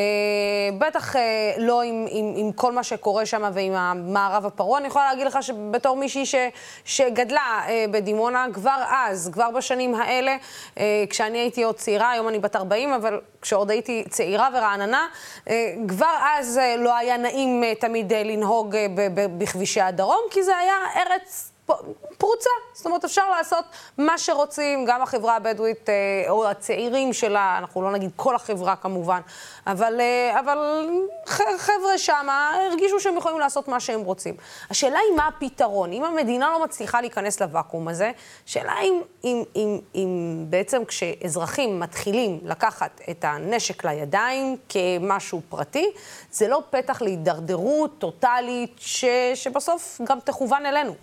בטח אה, לא עם, עם, עם כל מה שקורה שם ועם המערב הפרוע. אני יכולה להגיד לך שבתור מישהי ש, שגדלה אה, בדימונה, כבר אז, כבר בשנים האלה, כשאני הייתי עוד צעירה, היום אני בת 40, אבל כשעוד הייתי צעירה ורעננה, כבר אז לא היה נעים תמיד לנהוג בכבישי הדרום, כי זה היה ארץ פרוצה. זאת אומרת, אפשר לעשות מה שרוצים, גם החברה הבדואית, אה, או הצעירים שלה, אנחנו לא נגיד כל החברה כמובן, אבל, אה, אבל חבר'ה שם הרגישו שהם יכולים לעשות מה שהם רוצים. השאלה היא מה הפתרון. אם המדינה לא מצליחה להיכנס לוואקום הזה, השאלה אם, אם, אם, אם בעצם כשאזרחים מתחילים לקחת את הנשק לידיים כמשהו פרטי, זה לא פתח להידרדרות טוטאלית ש, שבסוף גם תכוון אלינו.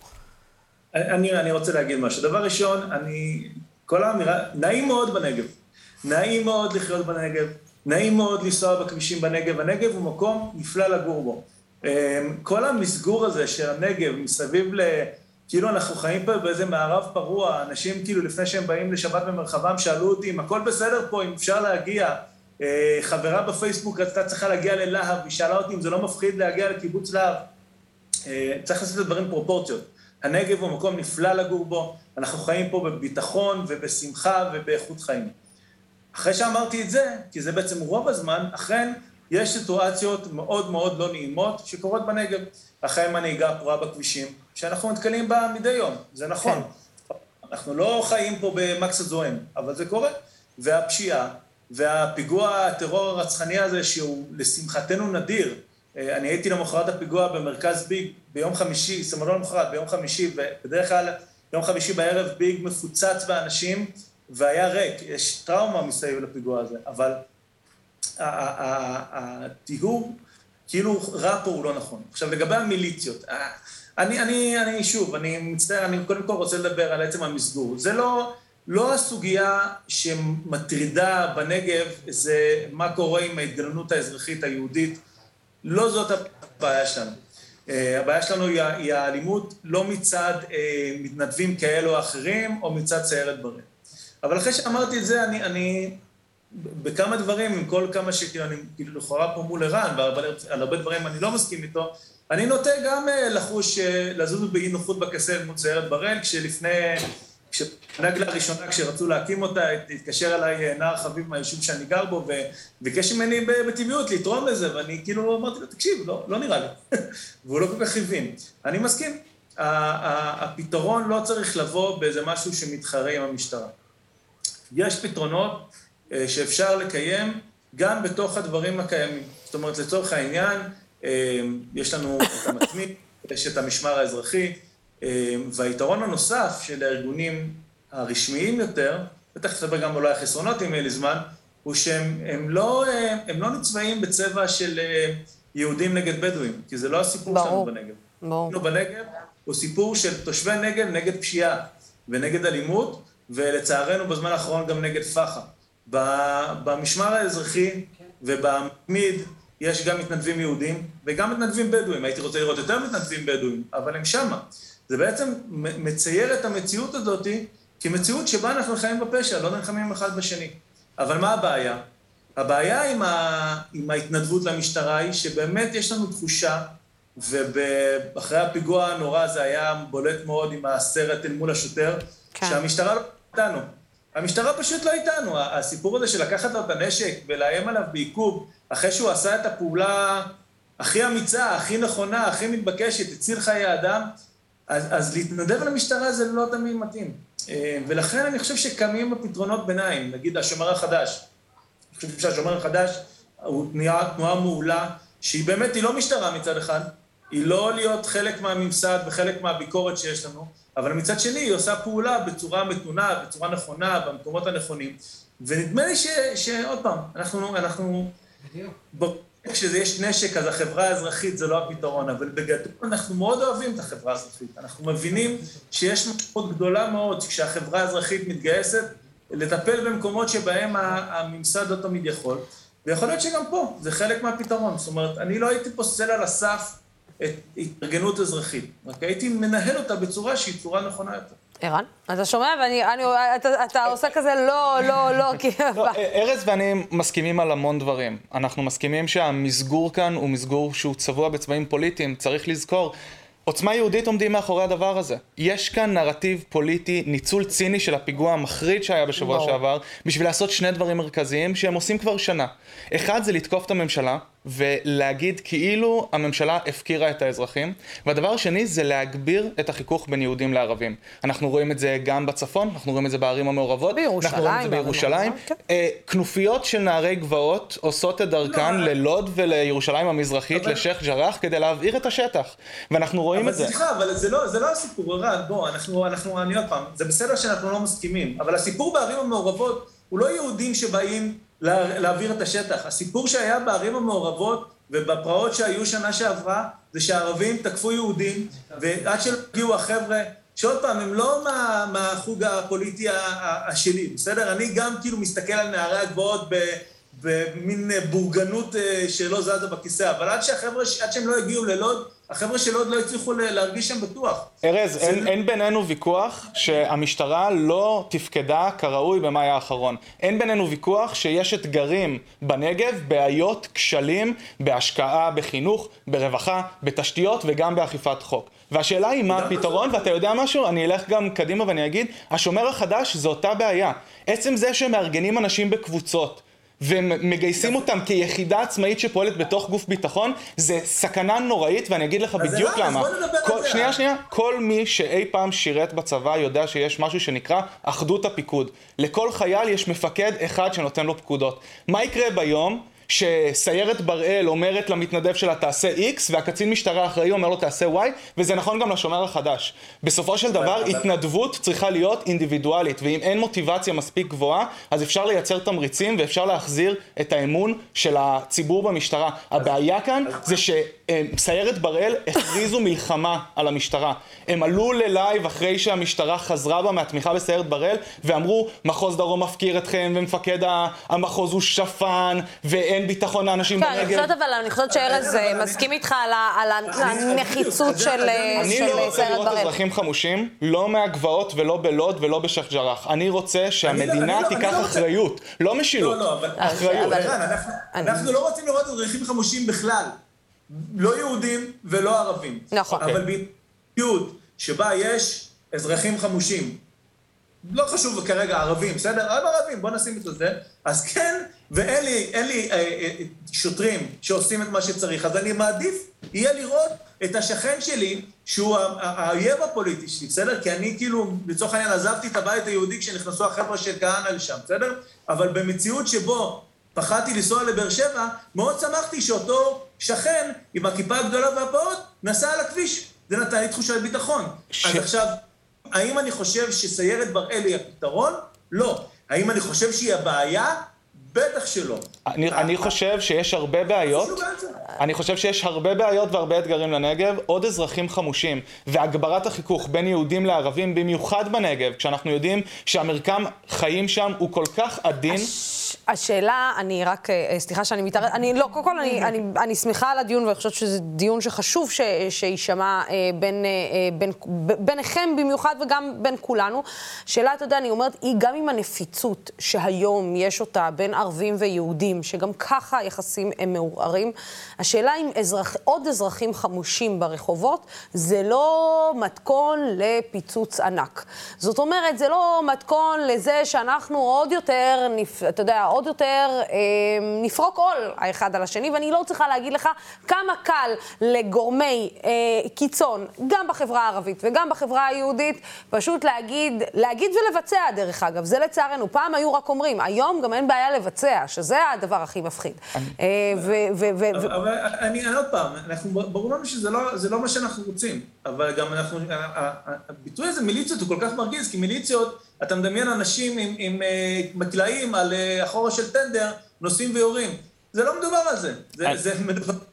אני, אני רוצה להגיד משהו. דבר ראשון, אני, כל האמירה, נעים מאוד בנגב. נעים מאוד לחיות בנגב, נעים מאוד לנסוע בכבישים בנגב. הנגב הוא מקום נפלא לגור בו. אמ, כל המסגור הזה של הנגב מסביב ל... כאילו אנחנו חיים פה באיזה מערב פרוע, אנשים כאילו לפני שהם באים לשבת במרחבם שאלו אותי אם הכל בסדר פה, אם אפשר להגיע. אה, חברה בפייסבוק רצתה צריכה להגיע ללהב, היא שאלה אותי אם זה לא מפחיד להגיע לקיבוץ להב. אה, צריך לעשות את הדברים פרופורציות. הנגב הוא מקום נפלא לגור בו, אנחנו חיים פה בביטחון ובשמחה ובאיכות חיים. אחרי שאמרתי את זה, כי זה בעצם רוב הזמן, אכן יש סיטואציות מאוד מאוד לא נעימות שקורות בנגב. אחרי מנהיגה הפרועה בכבישים, שאנחנו נתקלים בה מדי יום, זה נכון. כן. אנחנו לא חיים פה במקס הזוהם, אבל זה קורה. והפשיעה, והפיגוע הטרור הרצחני הזה, שהוא לשמחתנו נדיר, אני הייתי למחרת הפיגוע במרכז ביג ביום חמישי, לא למחרת, ביום חמישי, ובדרך כלל יום חמישי בערב ביג מפוצץ באנשים והיה ריק, יש טראומה מסביב לפיגוע הזה, אבל הטיהור כאילו רע פה הוא לא נכון. עכשיו לגבי המיליציות, אה, אני, אני, אני שוב, אני מצטער, אני קודם כל רוצה לדבר על עצם המסגור. זה לא, לא הסוגיה שמטרידה בנגב, זה מה קורה עם ההתגוננות האזרחית היהודית. לא זאת הבעיה שלנו. אה, הבעיה שלנו היא האלימות לא מצד אה, מתנדבים כאלו או אחרים, או מצד סיירת ברד. אבל אחרי שאמרתי את זה, אני, אני בכמה דברים, עם כל כמה שכאילו אני כאילו לכאורה פה מול ערן, ועל הרבה דברים אני לא מסכים איתו, אני נוטה גם אה, לחוש, לזוז באי נוחות בכסל מול סיירת בראל, כשלפני כשהנגלה הראשונה, כשרצו להקים אותה, התקשר אליי אה, נער חביב מהיישוב שאני גר בו, וביקש ממני בטבעיות לתרום לזה, ואני כאילו אמרתי לו, תקשיב, לא, לא נראה לי. והוא לא כל כך הבין. אני מסכים, הפתרון לא צריך לבוא באיזה משהו שמתחרה עם המשטרה. יש פתרונות אה, שאפשר לקיים גם בתוך הדברים הקיימים. זאת אומרת, לצורך העניין, אה, יש לנו את המתמיד, יש את המשמר האזרחי, והיתרון הנוסף של הארגונים הרשמיים יותר, ותכף נדבר גם אולי החסרונות אם יהיה לי זמן, הוא שהם לא, הם לא נצבעים בצבע של אה, יהודים נגד בדואים, כי זה לא הסיפור ברור, שלנו בנגב. ברור. בנגב הוא סיפור של תושבי נגב נגד פשיעה ונגד אלימות, ולצערנו בזמן האחרון גם נגד פח"ע. במשמר האזרחי ובמתמיד יש גם מתנדבים יהודים וגם מתנדבים בדואים. הייתי רוצה לראות יותר מתנדבים בדואים, אבל הם שמה. זה בעצם מצייר את המציאות הזאת כמציאות שבה אנחנו חיים בפשע, לא נלחמים אחד בשני. אבל מה הבעיה? הבעיה עם, ה... עם ההתנדבות למשטרה היא שבאמת יש לנו תחושה, ואחרי הפיגוע הנורא זה היה בולט מאוד עם הסרט אל מול השוטר, כן. שהמשטרה לא איתנו. המשטרה פשוט לא איתנו. הסיפור הזה של לקחת לו את הנשק ולאיים עליו בעיכוב, אחרי שהוא עשה את הפעולה הכי אמיצה, הכי נכונה, הכי מתבקשת, הציל חיי אדם, אז, אז להתנדב למשטרה זה לא תמיד מתאים. אה, ולכן אני חושב שקמים בפתרונות ביניים, נגיד השומר החדש. אני חושב שהשומר החדש הוא תנועה, תנועה מעולה, שהיא באמת, היא לא משטרה מצד אחד, היא לא להיות חלק מהממסד וחלק מהביקורת שיש לנו, אבל מצד שני היא עושה פעולה בצורה מתונה, בצורה נכונה, במקומות הנכונים. ונדמה לי ש, שעוד פעם, אנחנו, אנחנו, כשזה יש נשק, אז החברה האזרחית זה לא הפתרון, אבל בגדול אנחנו מאוד אוהבים את החברה האזרחית. אנחנו מבינים שיש משמעות גדולה מאוד כשהחברה האזרחית מתגייסת לטפל במקומות שבהם הממסד לא תמיד יכול, ויכול להיות שגם פה זה חלק מהפתרון. זאת אומרת, אני לא הייתי פוסל על הסף התארגנות אזרחית, רק הייתי מנהל אותה בצורה שהיא צורה נכונה יותר. ערן, אתה שומע? ואני, אני, אתה, אתה עושה כזה לא, לא, לא, כי... לא, ארז ואני מסכימים על המון דברים. אנחנו מסכימים שהמסגור כאן הוא מסגור שהוא צבוע בצבעים פוליטיים. צריך לזכור, עוצמה יהודית עומדים מאחורי הדבר הזה. יש כאן נרטיב פוליטי, ניצול ציני של הפיגוע המחריד שהיה בשבוע. שעבר, בשביל לעשות שני דברים מרכזיים שהם עושים כבר שנה. אחד זה לתקוף את הממשלה, ולהגיד כאילו הממשלה הפקירה את האזרחים. והדבר השני זה להגביר את החיכוך בין יהודים לערבים. אנחנו רואים את זה גם בצפון, אנחנו רואים את זה בערים המעורבות. בירושלים. אנחנו רואים את זה בירושלים. כן. אה, כנופיות של נערי גבעות עושות את דרכן לא, ללוד ולירושלים המזרחית, אבל... לשייח' ג'ראח, כדי להבעיר את השטח. ואנחנו רואים את זה. אבל סליחה, אבל זה לא, זה לא הסיפור, ערן, בוא, אנחנו, אנחנו, אני עוד פעם, זה בסדר שאנחנו לא מסכימים, אבל הסיפור בערים המעורבות הוא לא יהודים שבאים... להעביר את השטח. הסיפור שהיה בערים המעורבות ובפרעות שהיו שנה שעברה, זה שהערבים תקפו יהודים, ועד שהגיעו החבר'ה, שעוד פעם, הם לא מה, מהחוג הפוליטי השלי, בסדר? אני גם כאילו מסתכל על נערי הגבעות במין בורגנות אה, שלא זזה בכיסא, אבל עד שהחבר'ה, עד שהם לא הגיעו ללוד, החבר'ה של עוד לא הצליחו להרגיש שם בטוח. ארז, אין, אין בינינו ויכוח שהמשטרה לא תפקדה כראוי במאי האחרון. אין בינינו ויכוח שיש אתגרים בנגב, בעיות, כשלים, בהשקעה, בחינוך, ברווחה, בתשתיות וגם באכיפת חוק. והשאלה היא מה הפתרון, ואתה יודע משהו? אני אלך גם קדימה ואני אגיד, השומר החדש זה אותה בעיה. עצם זה שהם מארגנים אנשים בקבוצות, ומגייסים אותם כיחידה עצמאית שפועלת בתוך גוף ביטחון, זה סכנה נוראית, ואני אגיד לך בדיוק למה. כל, שנייה, שנייה, כל מי שאי פעם שירת בצבא יודע שיש משהו שנקרא אחדות הפיקוד. לכל חייל יש מפקד אחד שנותן לו פקודות. מה יקרה ביום שסיירת בראל אומרת למתנדב שלה תעשה X והקצין משטרה האחראי אומר לו תעשה Y וזה נכון גם לשומר החדש. בסופו של דבר התנדבות צריכה להיות אינדיבידואלית ואם אין מוטיבציה מספיק גבוהה אז אפשר לייצר תמריצים ואפשר להחזיר את האמון של הציבור במשטרה. הבעיה כאן זה שסיירת בראל הכריזו מלחמה על המשטרה. הם עלו ללייב אחרי שהמשטרה חזרה בה מהתמיכה בסיירת בראל ואמרו מחוז דרום מפקיר אתכם ומפקד המחוז הוא שפן ואין אין ביטחון לאנשים בנגב. כן, אני חושבת אבל, אני חושבת שארז מסכים איתך על הנחיצות של סיירת בראל. אני לא רוצה לראות אזרחים חמושים, לא מהגבעות ולא בלוד ולא בשייח' ג'ראח. אני רוצה שהמדינה לא- תיקח לא אחריות, לא משילות, לא, אחריות. אנחנו לא רוצים לראות אזרחים חמושים בכלל. לא יהודים ולא ערבים. נכון. אבל במציאות שבה יש אזרחים חמושים, לא חשוב כרגע ערבים, בסדר? הם ערבים, בוא נשים את זה. אז כן, ואין לי, אין לי אה, אה, שוטרים שעושים את מה שצריך, אז אני מעדיף יהיה לראות את השכן שלי, שהוא האויב הפוליטי שלי, בסדר? כי אני כאילו, לצורך העניין, עזבתי את הבית היהודי כשנכנסו החבר'ה של כהנא לשם, בסדר? אבל במציאות שבו פחדתי לנסוע לבאר שבע, מאוד שמחתי שאותו שכן עם הכיפה הגדולה והפעות נסע על הכביש. זה נתן לי תחושת ביטחון. ש... אז עכשיו, האם אני חושב שסיירת בראל היא הפתרון? לא. האם אני חושב שהיא הבעיה? בטח שלא. אני, אני חושב שיש הרבה בעיות, אני חושב שיש הרבה בעיות והרבה אתגרים לנגב, עוד אזרחים חמושים, והגברת החיכוך בין יהודים לערבים, במיוחד בנגב, כשאנחנו יודעים שהמרקם חיים שם הוא כל כך עדין. הש... השאלה, אני רק, אה, סליחה שאני מתערבת, אני לא, קודם כל אני, אני, אני שמחה על הדיון, ואני חושבת שזה דיון שחשוב ש, שיישמע אה, בין, אה, בין, ביניכם במיוחד וגם בין כולנו. שאלה, אתה יודע, אני אומרת, היא גם עם הנפיצות שהיום יש אותה בין ערבים ויהודים, שגם ככה היחסים הם מעורערים, השאלה אם אזרח, עוד אזרחים חמושים ברחובות, זה לא מתכון לפיצוץ ענק. זאת אומרת, זה לא מתכון לזה שאנחנו עוד יותר, נפ, אתה יודע, עוד יותר אה, נפרוק עול האחד על השני, ואני לא צריכה להגיד לך כמה קל לגורמי אה, קיצון, גם בחברה הערבית וגם בחברה היהודית, פשוט להגיד, להגיד ולבצע, דרך אגב, זה לצערנו. פעם היו רק אומרים, היום גם אין בעיה לבצע. שזה הדבר הכי מפחיד. אה, אבל אני, עוד פעם, ברור לנו שזה לא, לא מה שאנחנו רוצים, אבל גם אנחנו, הביטוי הזה מיליציות הוא כל כך מרגיז, כי מיליציות, אתה מדמיין אנשים עם, עם מקלעים על אחורה של טנדר, נוסעים ויורים. זה לא מדובר על זה.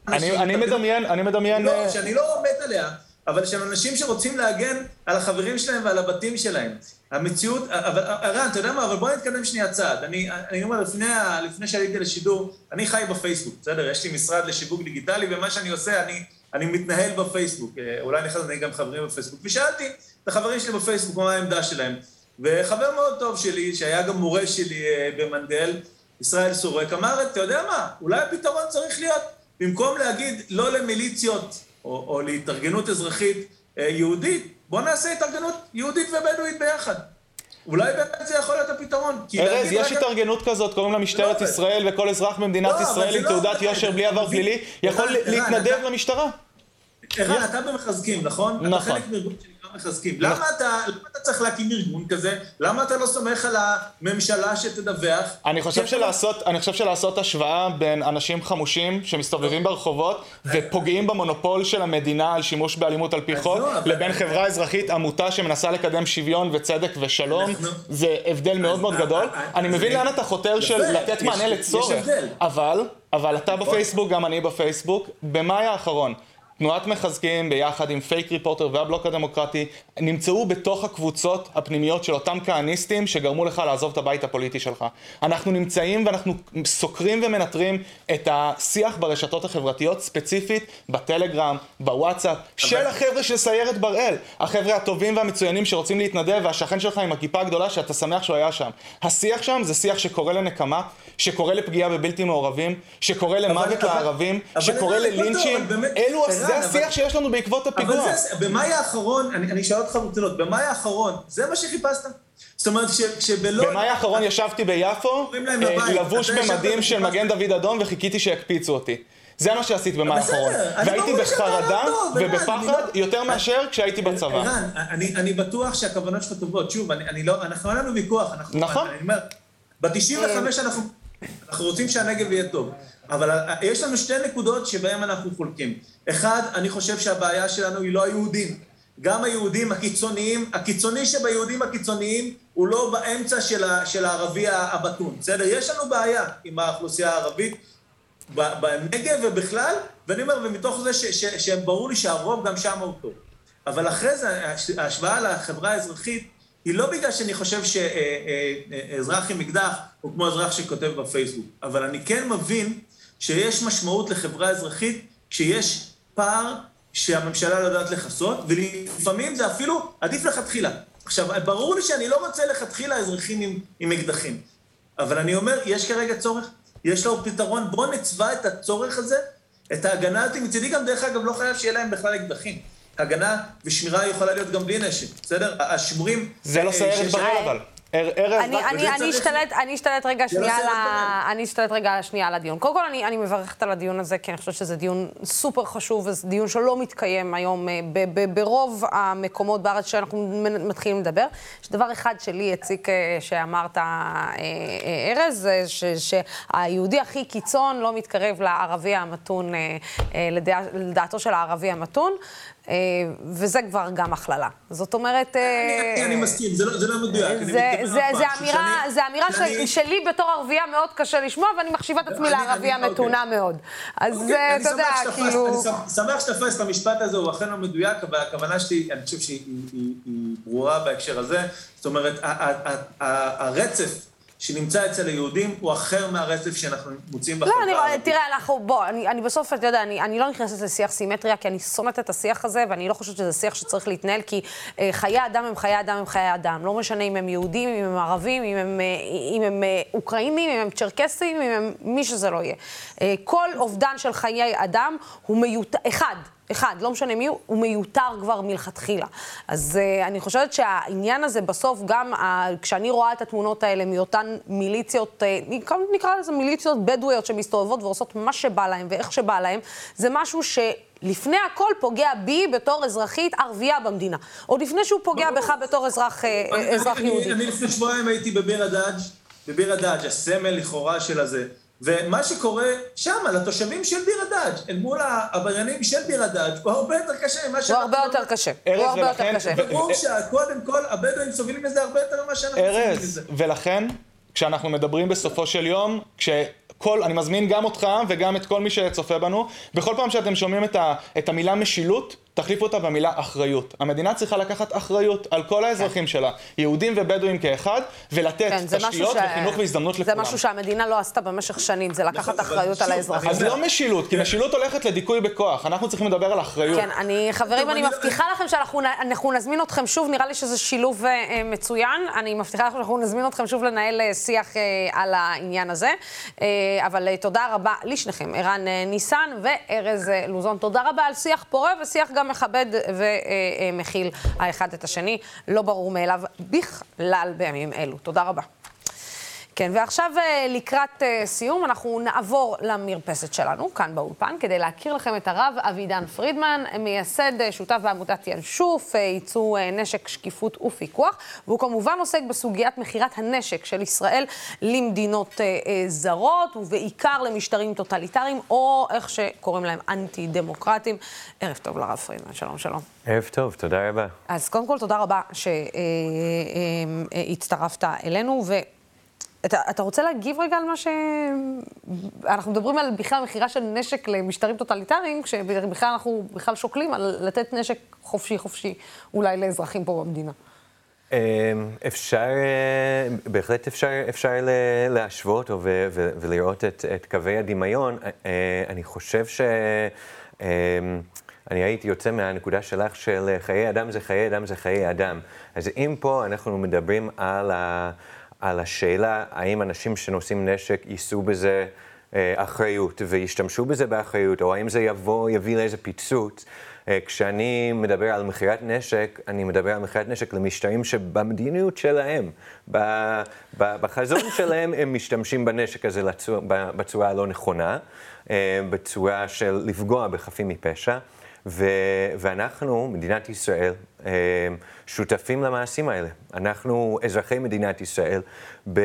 אנשים... אני מדמיין, אני מדמיין... לא, שאני לא מת עליה, אבל שהם אנשים שרוצים להגן על החברים שלהם ועל הבתים שלהם. המציאות, אבל ערן, אתה יודע מה, אבל בוא נתקדם שנייה צעד. אני, אני אומר, לפני, לפני שעליתי לשידור, אני חי בפייסבוק, בסדר? יש לי משרד לשיווק דיגיטלי, ומה שאני עושה, אני, אני מתנהל בפייסבוק. אה, אולי אני גם חברים בפייסבוק. ושאלתי את החברים שלי בפייסבוק מה העמדה שלהם. וחבר מאוד טוב שלי, שהיה גם מורה שלי אה, במנדל, ישראל סורק, אמר, אתה יודע מה, אולי הפתרון צריך להיות, במקום להגיד לא למיליציות או, או להתארגנות אזרחית אה, יהודית, בוא נעשה התארגנות יהודית ובדואית ביחד. אולי באמת זה יכול להיות הפתרון. ארז, יש התארגנות כזאת, קוראים לה משטרת לא ישראל, וכל אזרח במדינת לא, ישראל עם לא תעודת יושר בלי עבר פלילי יכול להתנדב למשטרה. ערן, אתה במחזקים, נכון? נכון. אתה חלק מארגון מחזקים. למה אתה, למה אתה צריך להקים ארגון כזה? למה אתה לא סומך על הממשלה שתדווח? אני חושב, שלעשות, אני חושב שלעשות השוואה בין אנשים חמושים שמסתובבים ברחובות ופוגעים במונופול של המדינה על שימוש באלימות על פי חוק, לבין חברה אזרחית, עמותה שמנסה לקדם שוויון וצדק ושלום, זה הבדל מאוד מאוד גדול. אני מבין לאן אתה חותר של לתת מענה לצורך, אבל, אבל אתה נכון. בפייסבוק, גם אני בפייסבוק, במאי האחרון. תנועת מחזקים ביחד עם פייק ריפורטר והבלוק הדמוקרטי נמצאו בתוך הקבוצות הפנימיות של אותם כהניסטים שגרמו לך לעזוב את הבית הפוליטי שלך. אנחנו נמצאים ואנחנו סוקרים ומנטרים את השיח ברשתות החברתיות, ספציפית בטלגרם, בוואטסאפ. של החבר'ה של סיירת בראל. החבר'ה הטובים והמצוינים שרוצים להתנדב והשכן שלך עם הכיפה הגדולה שאתה שמח שהוא היה שם. השיח שם זה שיח שקורא לנקמה, שקורא לפגיעה בבלתי מעורבים, שקורא למוות לערבים, שקורא ללינצ'ים. אלו... זה השיח שיש לנו בעקבות הפיגוע. אבל זה, במאי האחרון, אני, אני אשאל אותך ברצינות, במאי האחרון, זה מה שחיפשת? זאת אומרת שבלוד... במאי האחרון ישבתי ביפו, אה, לבוש במדים של מגן דוד אדום וחיכיתי שיקפיצו אותי. זה מה שעשית במאי האחרון. והייתי בחרדה ובפחד לא- יותר מאשר כשהייתי בצבא. ערן, אני בטוח שהכוונות שלך טובות. שוב, אני לא, אנחנו אין לנו ויכוח. נכון. אני אומר, ב-95 אנחנו רוצים שהנגב יהיה טוב. אבל יש לנו שתי נקודות שבהן אנחנו חולקים. אחד, אני חושב שהבעיה שלנו היא לא היהודים. גם היהודים הקיצוניים, הקיצוני שביהודים הקיצוניים הוא לא באמצע של, ה, של הערבי הבתון, בסדר? יש לנו בעיה עם האוכלוסייה הערבית בנגב ובכלל, ואני אומר, ומתוך זה שברור לי שהרוב גם שם הוא טוב. אבל אחרי זה, ההשוואה לחברה האזרחית, היא לא בגלל שאני חושב שאזרח עם אקדח הוא כמו אזרח שכותב בפייסבוק, אבל אני כן מבין שיש משמעות לחברה אזרחית כשיש פער שהממשלה לא יודעת לכסות, ולפעמים זה אפילו עדיף לכתחילה. עכשיו, ברור לי שאני לא רוצה לכתחילה אזרחים עם, עם אקדחים, אבל אני אומר, יש כרגע צורך, יש לו פתרון, בואו נצבע את הצורך הזה, את ההגנה הזאת, מצידי גם, דרך אגב, לא חייב שיהיה להם בכלל אקדחים. הגנה ושמירה יכולה להיות גם בלי נשק, בסדר? השמורים... זה לא סיירת בראל אבל. אני אשתלט רגע שנייה על אני אשתלט רגע שנייה על הדיון. קודם כל, אני מברכת על הדיון הזה, כי אני חושבת שזה דיון סופר חשוב, וזה דיון שלא מתקיים היום אה, ברוב המקומות בארץ שאנחנו מתחילים לדבר. יש דבר אחד שלי הציק אה, שאמרת, אה, ארז, שהיהודי הכי קיצון לא מתקרב לערבי המתון, לדעתו של הערבי המתון. אה, וזה כבר גם הכללה. זאת אומרת... אה, אני מסכים, זה לא, לא מדויק. זה אמירה שלי בתור ערבייה מאוד קשה לשמוע, ואני מחשיבה את עצמי לערבייה אוקיי. מתונה מאוד. אז אוקיי, אתה יודע, כאילו... אני שמח שתפס את המשפט הזה, הוא אכן לא מדויק, אבל הכוונה שלי, אני חושב שהיא ברורה בהקשר הזה. זאת אומרת, הרצף שנמצא אצל היהודים הוא אחר מהרצף שאנחנו מוצאים בחברה. לא, אני, תראה, אנחנו, בוא, אני, אני בסוף, אתה יודע, אני, אני לא נכנסת לשיח סימטריה, כי אני שונאת את השיח הזה, ואני לא חושבת שזה שיח שצריך להתנהל, כי אה, חיי אדם הם חיי אדם הם חיי אדם. לא משנה אם הם יהודים, אם הם ערבים, אם הם, אה, אם הם אה, אוקראינים, אם הם צ'רקסים, אם הם מי שזה לא יהיה. אה, כל אובדן של חיי אדם הוא מיותר, אחד. אחד, לא משנה מי הוא, הוא מיותר כבר מלכתחילה. אז uh, אני חושבת שהעניין הזה בסוף, גם uh, כשאני רואה את התמונות האלה מאותן מיליציות, uh, נקרא לזה מיליציות בדואיות שמסתובבות ועושות מה שבא להם ואיך שבא להם, זה משהו ש... לפני הכל פוגע בי בתור אזרחית ערבייה במדינה. עוד לפני שהוא פוגע בך בתור אזרח, אני, אזרח יהודי. אני לפני שבועיים הייתי בביר הדאג' בביר הדאג', הסמל לכאורה של הזה. ומה שקורה שם, לתושבים של ביר הדאג', אל מול העבריינים של ביר הדאג', הוא הרבה יותר קשה ממה שאנחנו... הוא הרבה יותר קשה. הוא הרבה יותר קשה. ברור שקודם כל הבדואים סובלים מזה הרבה יותר ממה שאנחנו סובלים מזה. ולכן, כשאנחנו מדברים בסופו של יום, כש... כל, אני מזמין גם אותך וגם את כל מי שצופה בנו, בכל פעם שאתם שומעים את, ה, את המילה משילות, תחליפו אותה במילה אחריות. המדינה צריכה לקחת אחריות על כל האזרחים כן. שלה, יהודים ובדואים כאחד, ולתת כן, תשתיות ש... וחינוך והזדמנות זה לכולם. זה משהו שהמדינה לא עשתה במשך שנים, זה לקחת נכון, אחריות על האזרחים. אז לא משילות, כי משילות הולכת לדיכוי בכוח, אנחנו צריכים לדבר על אחריות. כן, אני, חברים, אני מבטיחה לכם שאנחנו נזמין אתכם שוב, נראה לי שזה שילוב אה, מצוין. אני מבטיחה לכם שאנחנו נזמין אתכם שוב לנהל אה, שיח אה, על העניין הזה. אבל תודה רבה לשניכם, ערן ניסן וארז לוזון. תודה רבה על שיח פורה ושיח גם מכבד ומכיל האחד את השני. לא ברור מאליו בכלל בימים אלו. תודה רבה. כן, ועכשיו אה, לקראת אה, סיום, אנחנו נעבור למרפסת שלנו, כאן באולפן, כדי להכיר לכם את הרב אבידן פרידמן, מייסד, אה, שותף בעמותת ינשוף, ייצוא נשק, שקיפות ופיקוח, והוא כמובן עוסק בסוגיית מכירת הנשק של ישראל למדינות זרות, ובעיקר למשטרים טוטליטריים, או איך שקוראים להם אנטי-דמוקרטיים. ערב טוב לרב פרידמן, שלום, שלום. ערב טוב, תודה רבה. אז קודם כל, תודה רבה שהצטרפת אלינו, ו... אתה, אתה רוצה להגיב רגע על מה ש... אנחנו מדברים על בכלל מכירה של נשק למשטרים טוטליטריים, כשבכלל אנחנו בכלל שוקלים על לתת נשק חופשי חופשי אולי לאזרחים פה במדינה. אמ, אפשר, בהחלט אפשר, אפשר להשוות ו, ו, ולראות את, את קווי הדמיון. אה, אני חושב ש... אמ, אני הייתי יוצא מהנקודה שלך של חיי אדם זה חיי אדם זה חיי אדם. אז אם פה אנחנו מדברים על ה... על השאלה האם אנשים שנושאים נשק יישאו בזה אה, אחריות וישתמשו בזה באחריות, או האם זה יבוא, יביא לאיזה פיצוץ. אה, כשאני מדבר על מכירת נשק, אני מדבר על מכירת נשק למשטרים שבמדיניות שלהם, בחזון שלהם, הם משתמשים בנשק הזה לצור, בצורה הלא נכונה, אה, בצורה של לפגוע בחפים מפשע. ו- ואנחנו, מדינת ישראל, אה, שותפים למעשים האלה. אנחנו, אזרחי מדינת ישראל, ב-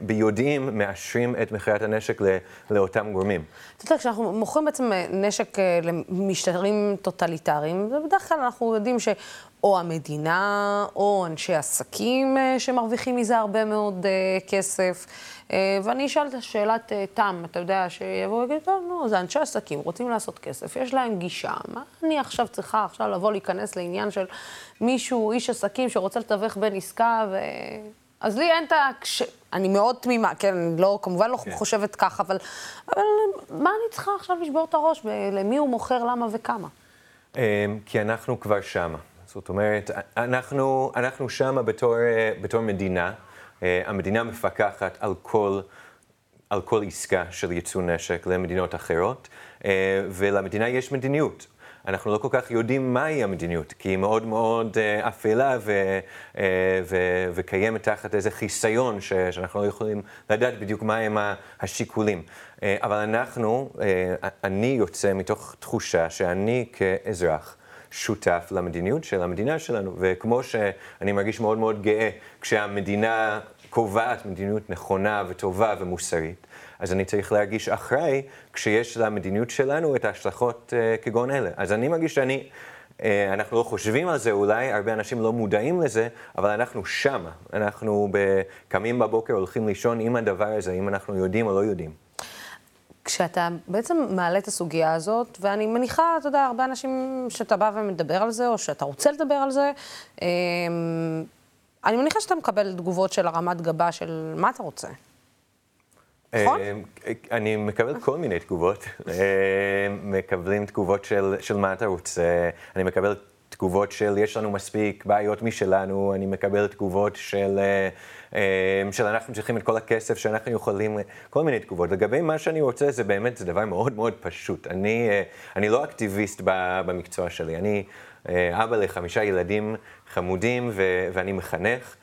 ביודעים מאשרים את מכירת הנשק ל- לאותם גורמים. אתה יודע, כשאנחנו מוכרים בעצם נשק אה, למשטרים טוטליטריים, בדרך כלל אנחנו יודעים שאו המדינה, או אנשי עסקים אה, שמרוויחים מזה הרבה מאוד כסף. אה, ואני אשאל את שאלת אה, תם, אתה יודע, שיבואו ויגידו, טוב, נו, זה אנשי עסקים, רוצים לעשות כסף, יש להם גישה, מה אני עכשיו צריכה עכשיו לבוא להיכנס לעניין של מישהו, איש עסקים שרוצה לתווך בין עסקה ו... אז לי אין את ה... כש... אני מאוד תמימה, כן, לא, כמובן לא כן. חושבת ככה, אבל, אבל מה אני צריכה עכשיו לשבור את הראש? למי הוא מוכר, למה וכמה? כי אנחנו כבר שמה. זאת אומרת, אנחנו, אנחנו שמה בתור, אה, בתור מדינה. אה, המדינה מפקחת על כל, על כל עסקה של ייצוא נשק למדינות אחרות, אה, ולמדינה יש מדיניות. אנחנו לא כל כך יודעים מהי המדיניות, כי היא מאוד מאוד uh, אפלה ו, ו, וקיימת תחת איזה חיסיון ש, שאנחנו לא יכולים לדעת בדיוק מהם השיקולים. אבל אנחנו, אני יוצא מתוך תחושה שאני כאזרח, שותף למדיניות של המדינה שלנו, וכמו שאני מרגיש מאוד מאוד גאה כשהמדינה קובעת מדיניות נכונה וטובה ומוסרית, אז אני צריך להרגיש אחראי כשיש למדיניות שלנו את ההשלכות uh, כגון אלה. אז אני מרגיש שאני... Uh, אנחנו לא חושבים על זה אולי, הרבה אנשים לא מודעים לזה, אבל אנחנו שמה. אנחנו קמים בבוקר, הולכים לישון עם הדבר הזה, אם אנחנו יודעים או לא יודעים. כשאתה בעצם מעלה את הסוגיה הזאת, ואני מניחה, אתה יודע, הרבה אנשים שאתה בא ומדבר על זה, או שאתה רוצה לדבר על זה, אמ, אני מניחה שאתה מקבל תגובות של הרמת גבה של מה אתה רוצה. נכון? אמ, אני מקבל כל מיני תגובות. אמ, מקבלים תגובות של, של מה אתה רוצה, אני מקבל תגובות של יש לנו מספיק בעיות משלנו, אני מקבל תגובות של, אה, אה, של אנחנו צריכים את כל הכסף שאנחנו יכולים, כל מיני תגובות. לגבי מה שאני רוצה, זה באמת, זה דבר מאוד מאוד פשוט. אני, אה, אני לא אקטיביסט במקצוע שלי, אני אבא לחמישה ילדים חמודים ו- ואני מחנך.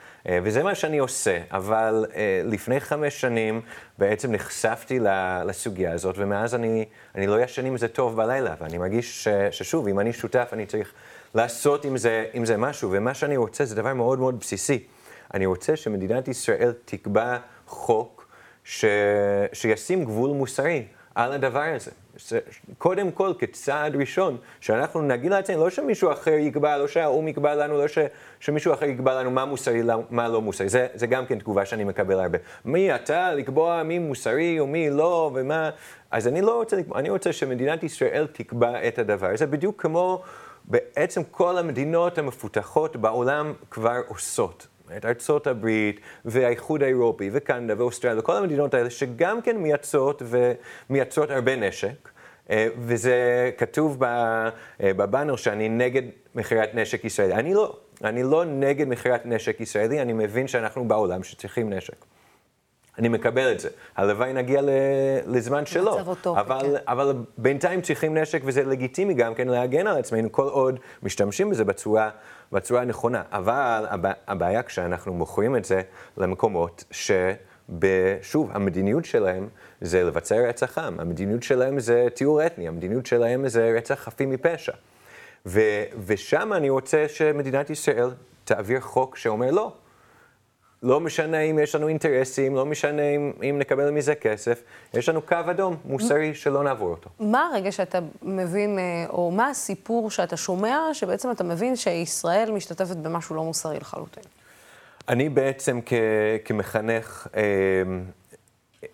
וזה מה שאני עושה, אבל לפני חמש שנים בעצם נחשפתי לסוגיה הזאת, ומאז אני, אני לא ישן עם זה טוב בלילה, ואני מרגיש ש, ששוב, אם אני שותף, אני צריך לעשות עם זה, עם זה משהו, ומה שאני רוצה זה דבר מאוד מאוד בסיסי. אני רוצה שמדינת ישראל תקבע חוק ש... שישים גבול מוסרי על הדבר הזה. קודם כל, כצעד ראשון, שאנחנו נגיד לעצמנו, לא שמישהו אחר יקבע, לא שהאו"ם יקבע לנו, לא ש, שמישהו אחר יקבע לנו מה מוסרי, לא, מה לא מוסרי. זה, זה גם כן תגובה שאני מקבל הרבה. מי אתה לקבוע מי מוסרי ומי לא, ומה... אז אני לא רוצה לקבוע, אני רוצה שמדינת ישראל תקבע את הדבר הזה, בדיוק כמו בעצם כל המדינות המפותחות בעולם כבר עושות. את ארצות הברית והאיחוד האירופי וקנדה ואוסטרליה וכל המדינות האלה שגם כן מייצרות ומייצרות הרבה נשק. אה, וזה כתוב אה, בבאנר שאני נגד מכירת נשק ישראלי. אני לא, אני לא נגד מכירת נשק ישראלי, אני מבין שאנחנו בעולם שצריכים נשק. אני מקבל את זה. הלוואי נגיע לזמן שלו. אבל, כן. אבל בינתיים צריכים נשק וזה לגיטימי גם כן להגן על עצמנו כל עוד משתמשים בזה בצורה, בצורה הנכונה. אבל הבעיה כשאנחנו מוכרים את זה למקומות ש... שוב, המדיניות שלהם זה לבצע רצח עם, המדיניות שלהם זה טיהור אתני, המדיניות שלהם זה רצח חפים מפשע. ו- ושם אני רוצה שמדינת ישראל תעביר חוק שאומר לא, לא משנה אם יש לנו אינטרסים, לא משנה אם, אם נקבל מזה כסף, יש לנו קו אדום מוסרי שלא נעבור אותו. מה הרגע שאתה מבין, אה, או מה הסיפור שאתה שומע, שבעצם אתה מבין שישראל משתתפת במשהו לא מוסרי לחלוטין? אני בעצם כ, כמחנך, אה,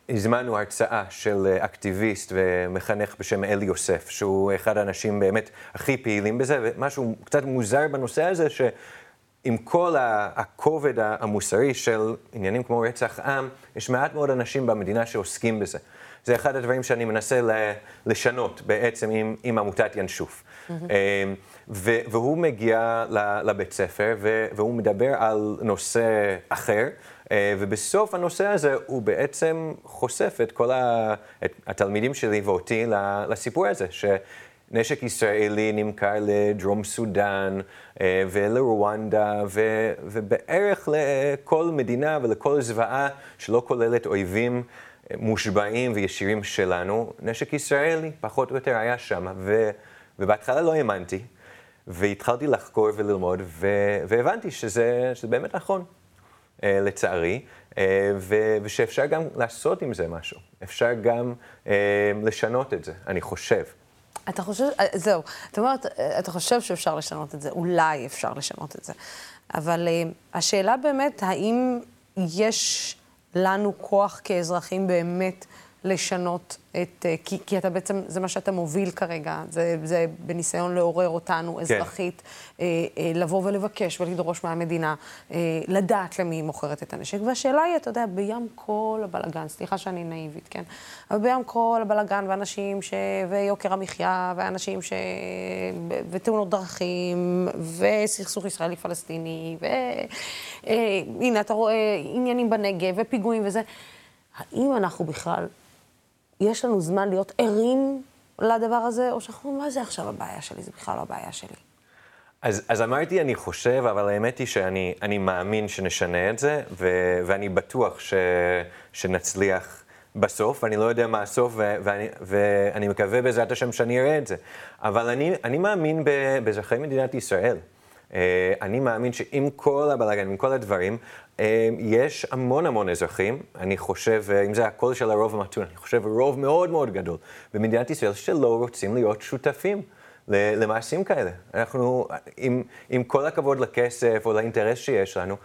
הזמנו הרצאה של אקטיביסט ומחנך בשם אלי יוסף, שהוא אחד האנשים באמת הכי פעילים בזה, ומשהו קצת מוזר בנושא הזה, ש... עם כל הכובד המוסרי של עניינים כמו רצח עם, יש מעט מאוד אנשים במדינה שעוסקים בזה. זה אחד הדברים שאני מנסה לשנות בעצם עם, עם עמותת ינשוף. Mm-hmm. והוא מגיע לבית ספר והוא מדבר על נושא אחר, אה, ובסוף הנושא הזה הוא בעצם חושף את כל התלמידים שלי ואותי לסיפור הזה, נשק ישראלי נמכר לדרום סודאן אה, ולרואנדה ו, ובערך לכל מדינה ולכל זוועה שלא כוללת אויבים אה, מושבעים וישירים שלנו, נשק ישראלי פחות או יותר היה שם. ו, ובהתחלה לא האמנתי, והתחלתי לחקור וללמוד, ו, והבנתי שזה, שזה באמת נכון, אה, לצערי, ו, ושאפשר גם לעשות עם זה משהו. אפשר גם לשנות את זה, אני חושב. אתה חושב, אה, זהו, את אומרת, אה, אתה חושב שאפשר לשנות את זה, אולי אפשר לשנות את זה. אבל אה, השאלה באמת, האם יש לנו כוח כאזרחים באמת לשנות את... אה, כי, כי אתה בעצם, זה מה שאתה מוביל כרגע, זה, זה בניסיון לעורר אותנו כן. אזרחית, אה, לבוא ולבקש ולדרוש מהמדינה, לדעת למי היא מוכרת את הנשק. והשאלה היא, אתה יודע, בים כל הבלגן, סליחה שאני נאיבית, כן? אבל בים כל הבלגן, ואנשים ש... ויוקר המחיה, ואנשים ש... ותאונות דרכים, וסכסוך ישראלי-פלסטיני, והנה, אתה רואה עניינים בנגב, ופיגועים וזה. האם אנחנו בכלל יש לנו זמן להיות ערים לדבר הזה, או שאנחנו אומרים, מה זה עכשיו הבעיה שלי? זה בכלל לא הבעיה שלי. אז, אז אמרתי, אני חושב, אבל האמת היא שאני מאמין שנשנה את זה, ו, ואני בטוח ש, שנצליח בסוף. אני לא יודע מה הסוף, ו, ואני, ואני מקווה בעזרת השם שאני אראה את זה. אבל אני, אני מאמין באזרחי מדינת ישראל. Uh, אני מאמין שעם כל הבלאגן, עם כל הדברים, אמ, יש המון המון אזרחים, אני חושב, אה, אם זה הקול של הרוב המתון, אני חושב רוב מאוד מאוד גדול במדינת ישראל שלא רוצים להיות שותפים למעשים כאלה. אנחנו, עם, עם כל הכבוד לכסף או לאינטרס שיש לנו,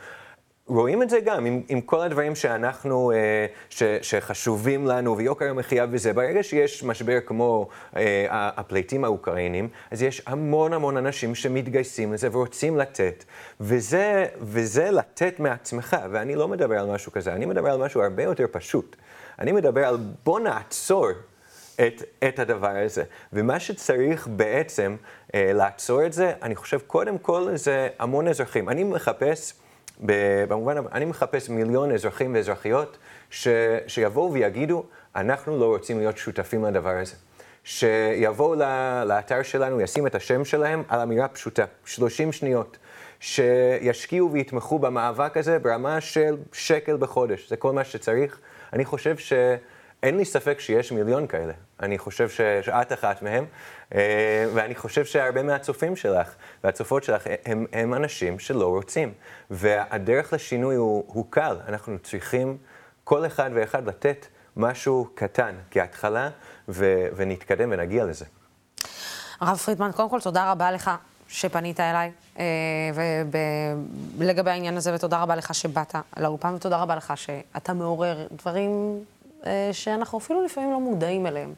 רואים את זה גם עם, עם כל הדברים שאנחנו, אה, ש, שחשובים לנו, ויוקר המחיה וזה. ברגע שיש משבר כמו אה, הפליטים האוקראינים, אז יש המון המון אנשים שמתגייסים לזה ורוצים לתת. וזה, וזה לתת מעצמך, ואני לא מדבר על משהו כזה, אני מדבר על משהו הרבה יותר פשוט. אני מדבר על בוא נעצור את, את הדבר הזה. ומה שצריך בעצם אה, לעצור את זה, אני חושב קודם כל זה המון אזרחים. אני מחפש... במובן, אני מחפש מיליון אזרחים ואזרחיות ש, שיבואו ויגידו, אנחנו לא רוצים להיות שותפים לדבר הזה. שיבואו לאתר שלנו, ישים את השם שלהם על אמירה פשוטה, 30 שניות. שישקיעו ויתמכו במאבק הזה ברמה של שקל בחודש, זה כל מה שצריך. אני חושב ש... אין לי ספק שיש מיליון כאלה. אני חושב ש... שאת אחת מהם, אה, ואני חושב שהרבה מהצופים שלך והצופות שלך הם, הם אנשים שלא רוצים. והדרך לשינוי הוא, הוא קל. אנחנו צריכים כל אחד ואחד לתת משהו קטן כהתחלה, ו- ונתקדם ונגיע לזה. הרב פרידמן, קודם כל תודה רבה לך שפנית אליי, אה, ולגבי העניין הזה, ותודה רבה לך שבאת לאולפן, ותודה רבה לך שאתה מעורר דברים אה, שאנחנו אפילו לפעמים לא מודעים אליהם.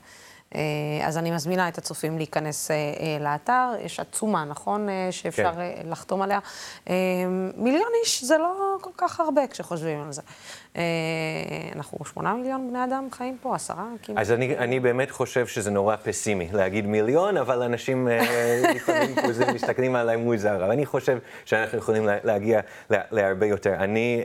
אה, אז אני מזמינה את הצופים להיכנס אה, אה, לאתר, יש עצומה, נכון? שאפשר כן. לחתום עליה. מיליון איש זה לא כל כך הרבה כשחושבים על זה. אנחנו שמונה מיליון בני אדם חיים פה, עשרה כמעט. אז אני, אני באמת חושב שזה נורא פסימי להגיד מיליון, אבל אנשים לפעמים מסתכלים עליי מוזר. אבל אני חושב שאנחנו יכולים להגיע להרבה יותר. אני,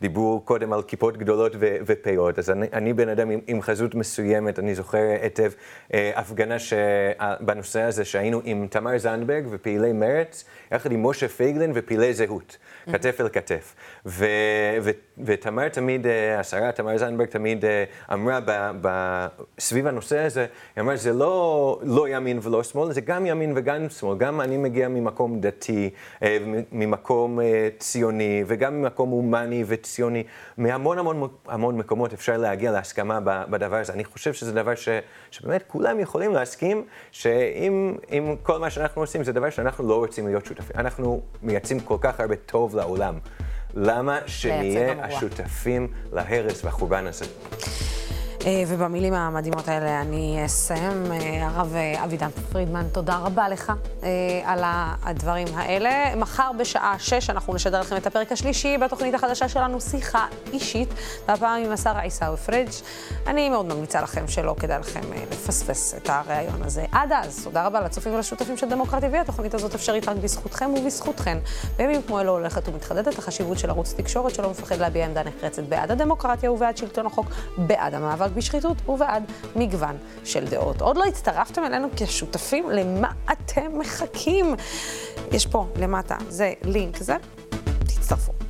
דיברו קודם על כיפות גדולות ופאות, אז אני, אני בן אדם עם, עם חזות מסוימת, אני זוכר היטב אה, הפגנה ש... בנושא הזה שהיינו עם תמר זנדברג ופעילי מרצ, יחד עם משה פייגלין ופעילי זהות. כתף אל כתף. ו... ו... ותמר תמיד, אה, השרה תמר זנדברג תמיד אה, אמרה ב... ב... סביב הנושא הזה, היא אמרה, זה לא, לא ימין ולא שמאל, זה גם ימין וגם שמאל. גם אני מגיע ממקום דתי, ממקום ציוני, וגם ממקום הומני וציוני. מהמון המון המון מקומות אפשר להגיע להסכמה בדבר הזה. אני חושב שזה דבר ש... שבאמת כולם יכולים להסכים שאם כל מה שאנחנו עושים זה דבר שאנחנו לא רוצים להיות שותפים. אנחנו מייצאים כל כך הרבה טוב לעולם. למה שנהיה השותפים להרס והחורבן הזה? אה, ובמילים המדהימות האלה אני אסיים. אה, הרב אה, אבידן פרידמן, תודה רבה לך על הדברים האלה. מחר בשעה שש אנחנו נשדר לכם את הפרק השלישי בתוכנית החדשה שלנו, שיחה אישית, והפעם עם השר עיסאווי פריג'. אני מאוד ממליצה לכם שלא כדאי לכם לפספס את הריאיון הזה. עד אז, תודה רבה לצופים ולשותפים של דמוקרטי TV. התוכנית הזאת אפשרית רק בזכותכם ובזכותכן. בימים כמו אלו הולכת ומתחדדת החשיבות של ערוץ תקשורת שלא מפחד להביע עמדה נחרצת בעד הדמוקרטיה ובעד שלטון החוק, בעד המאבק בשחיתות ובעד מגוון של דעות. עוד לא הצטרפתם אלינו כשותפים? למה אתם מחכים? יש פה למטה, זה לינק זה, תצטרפו.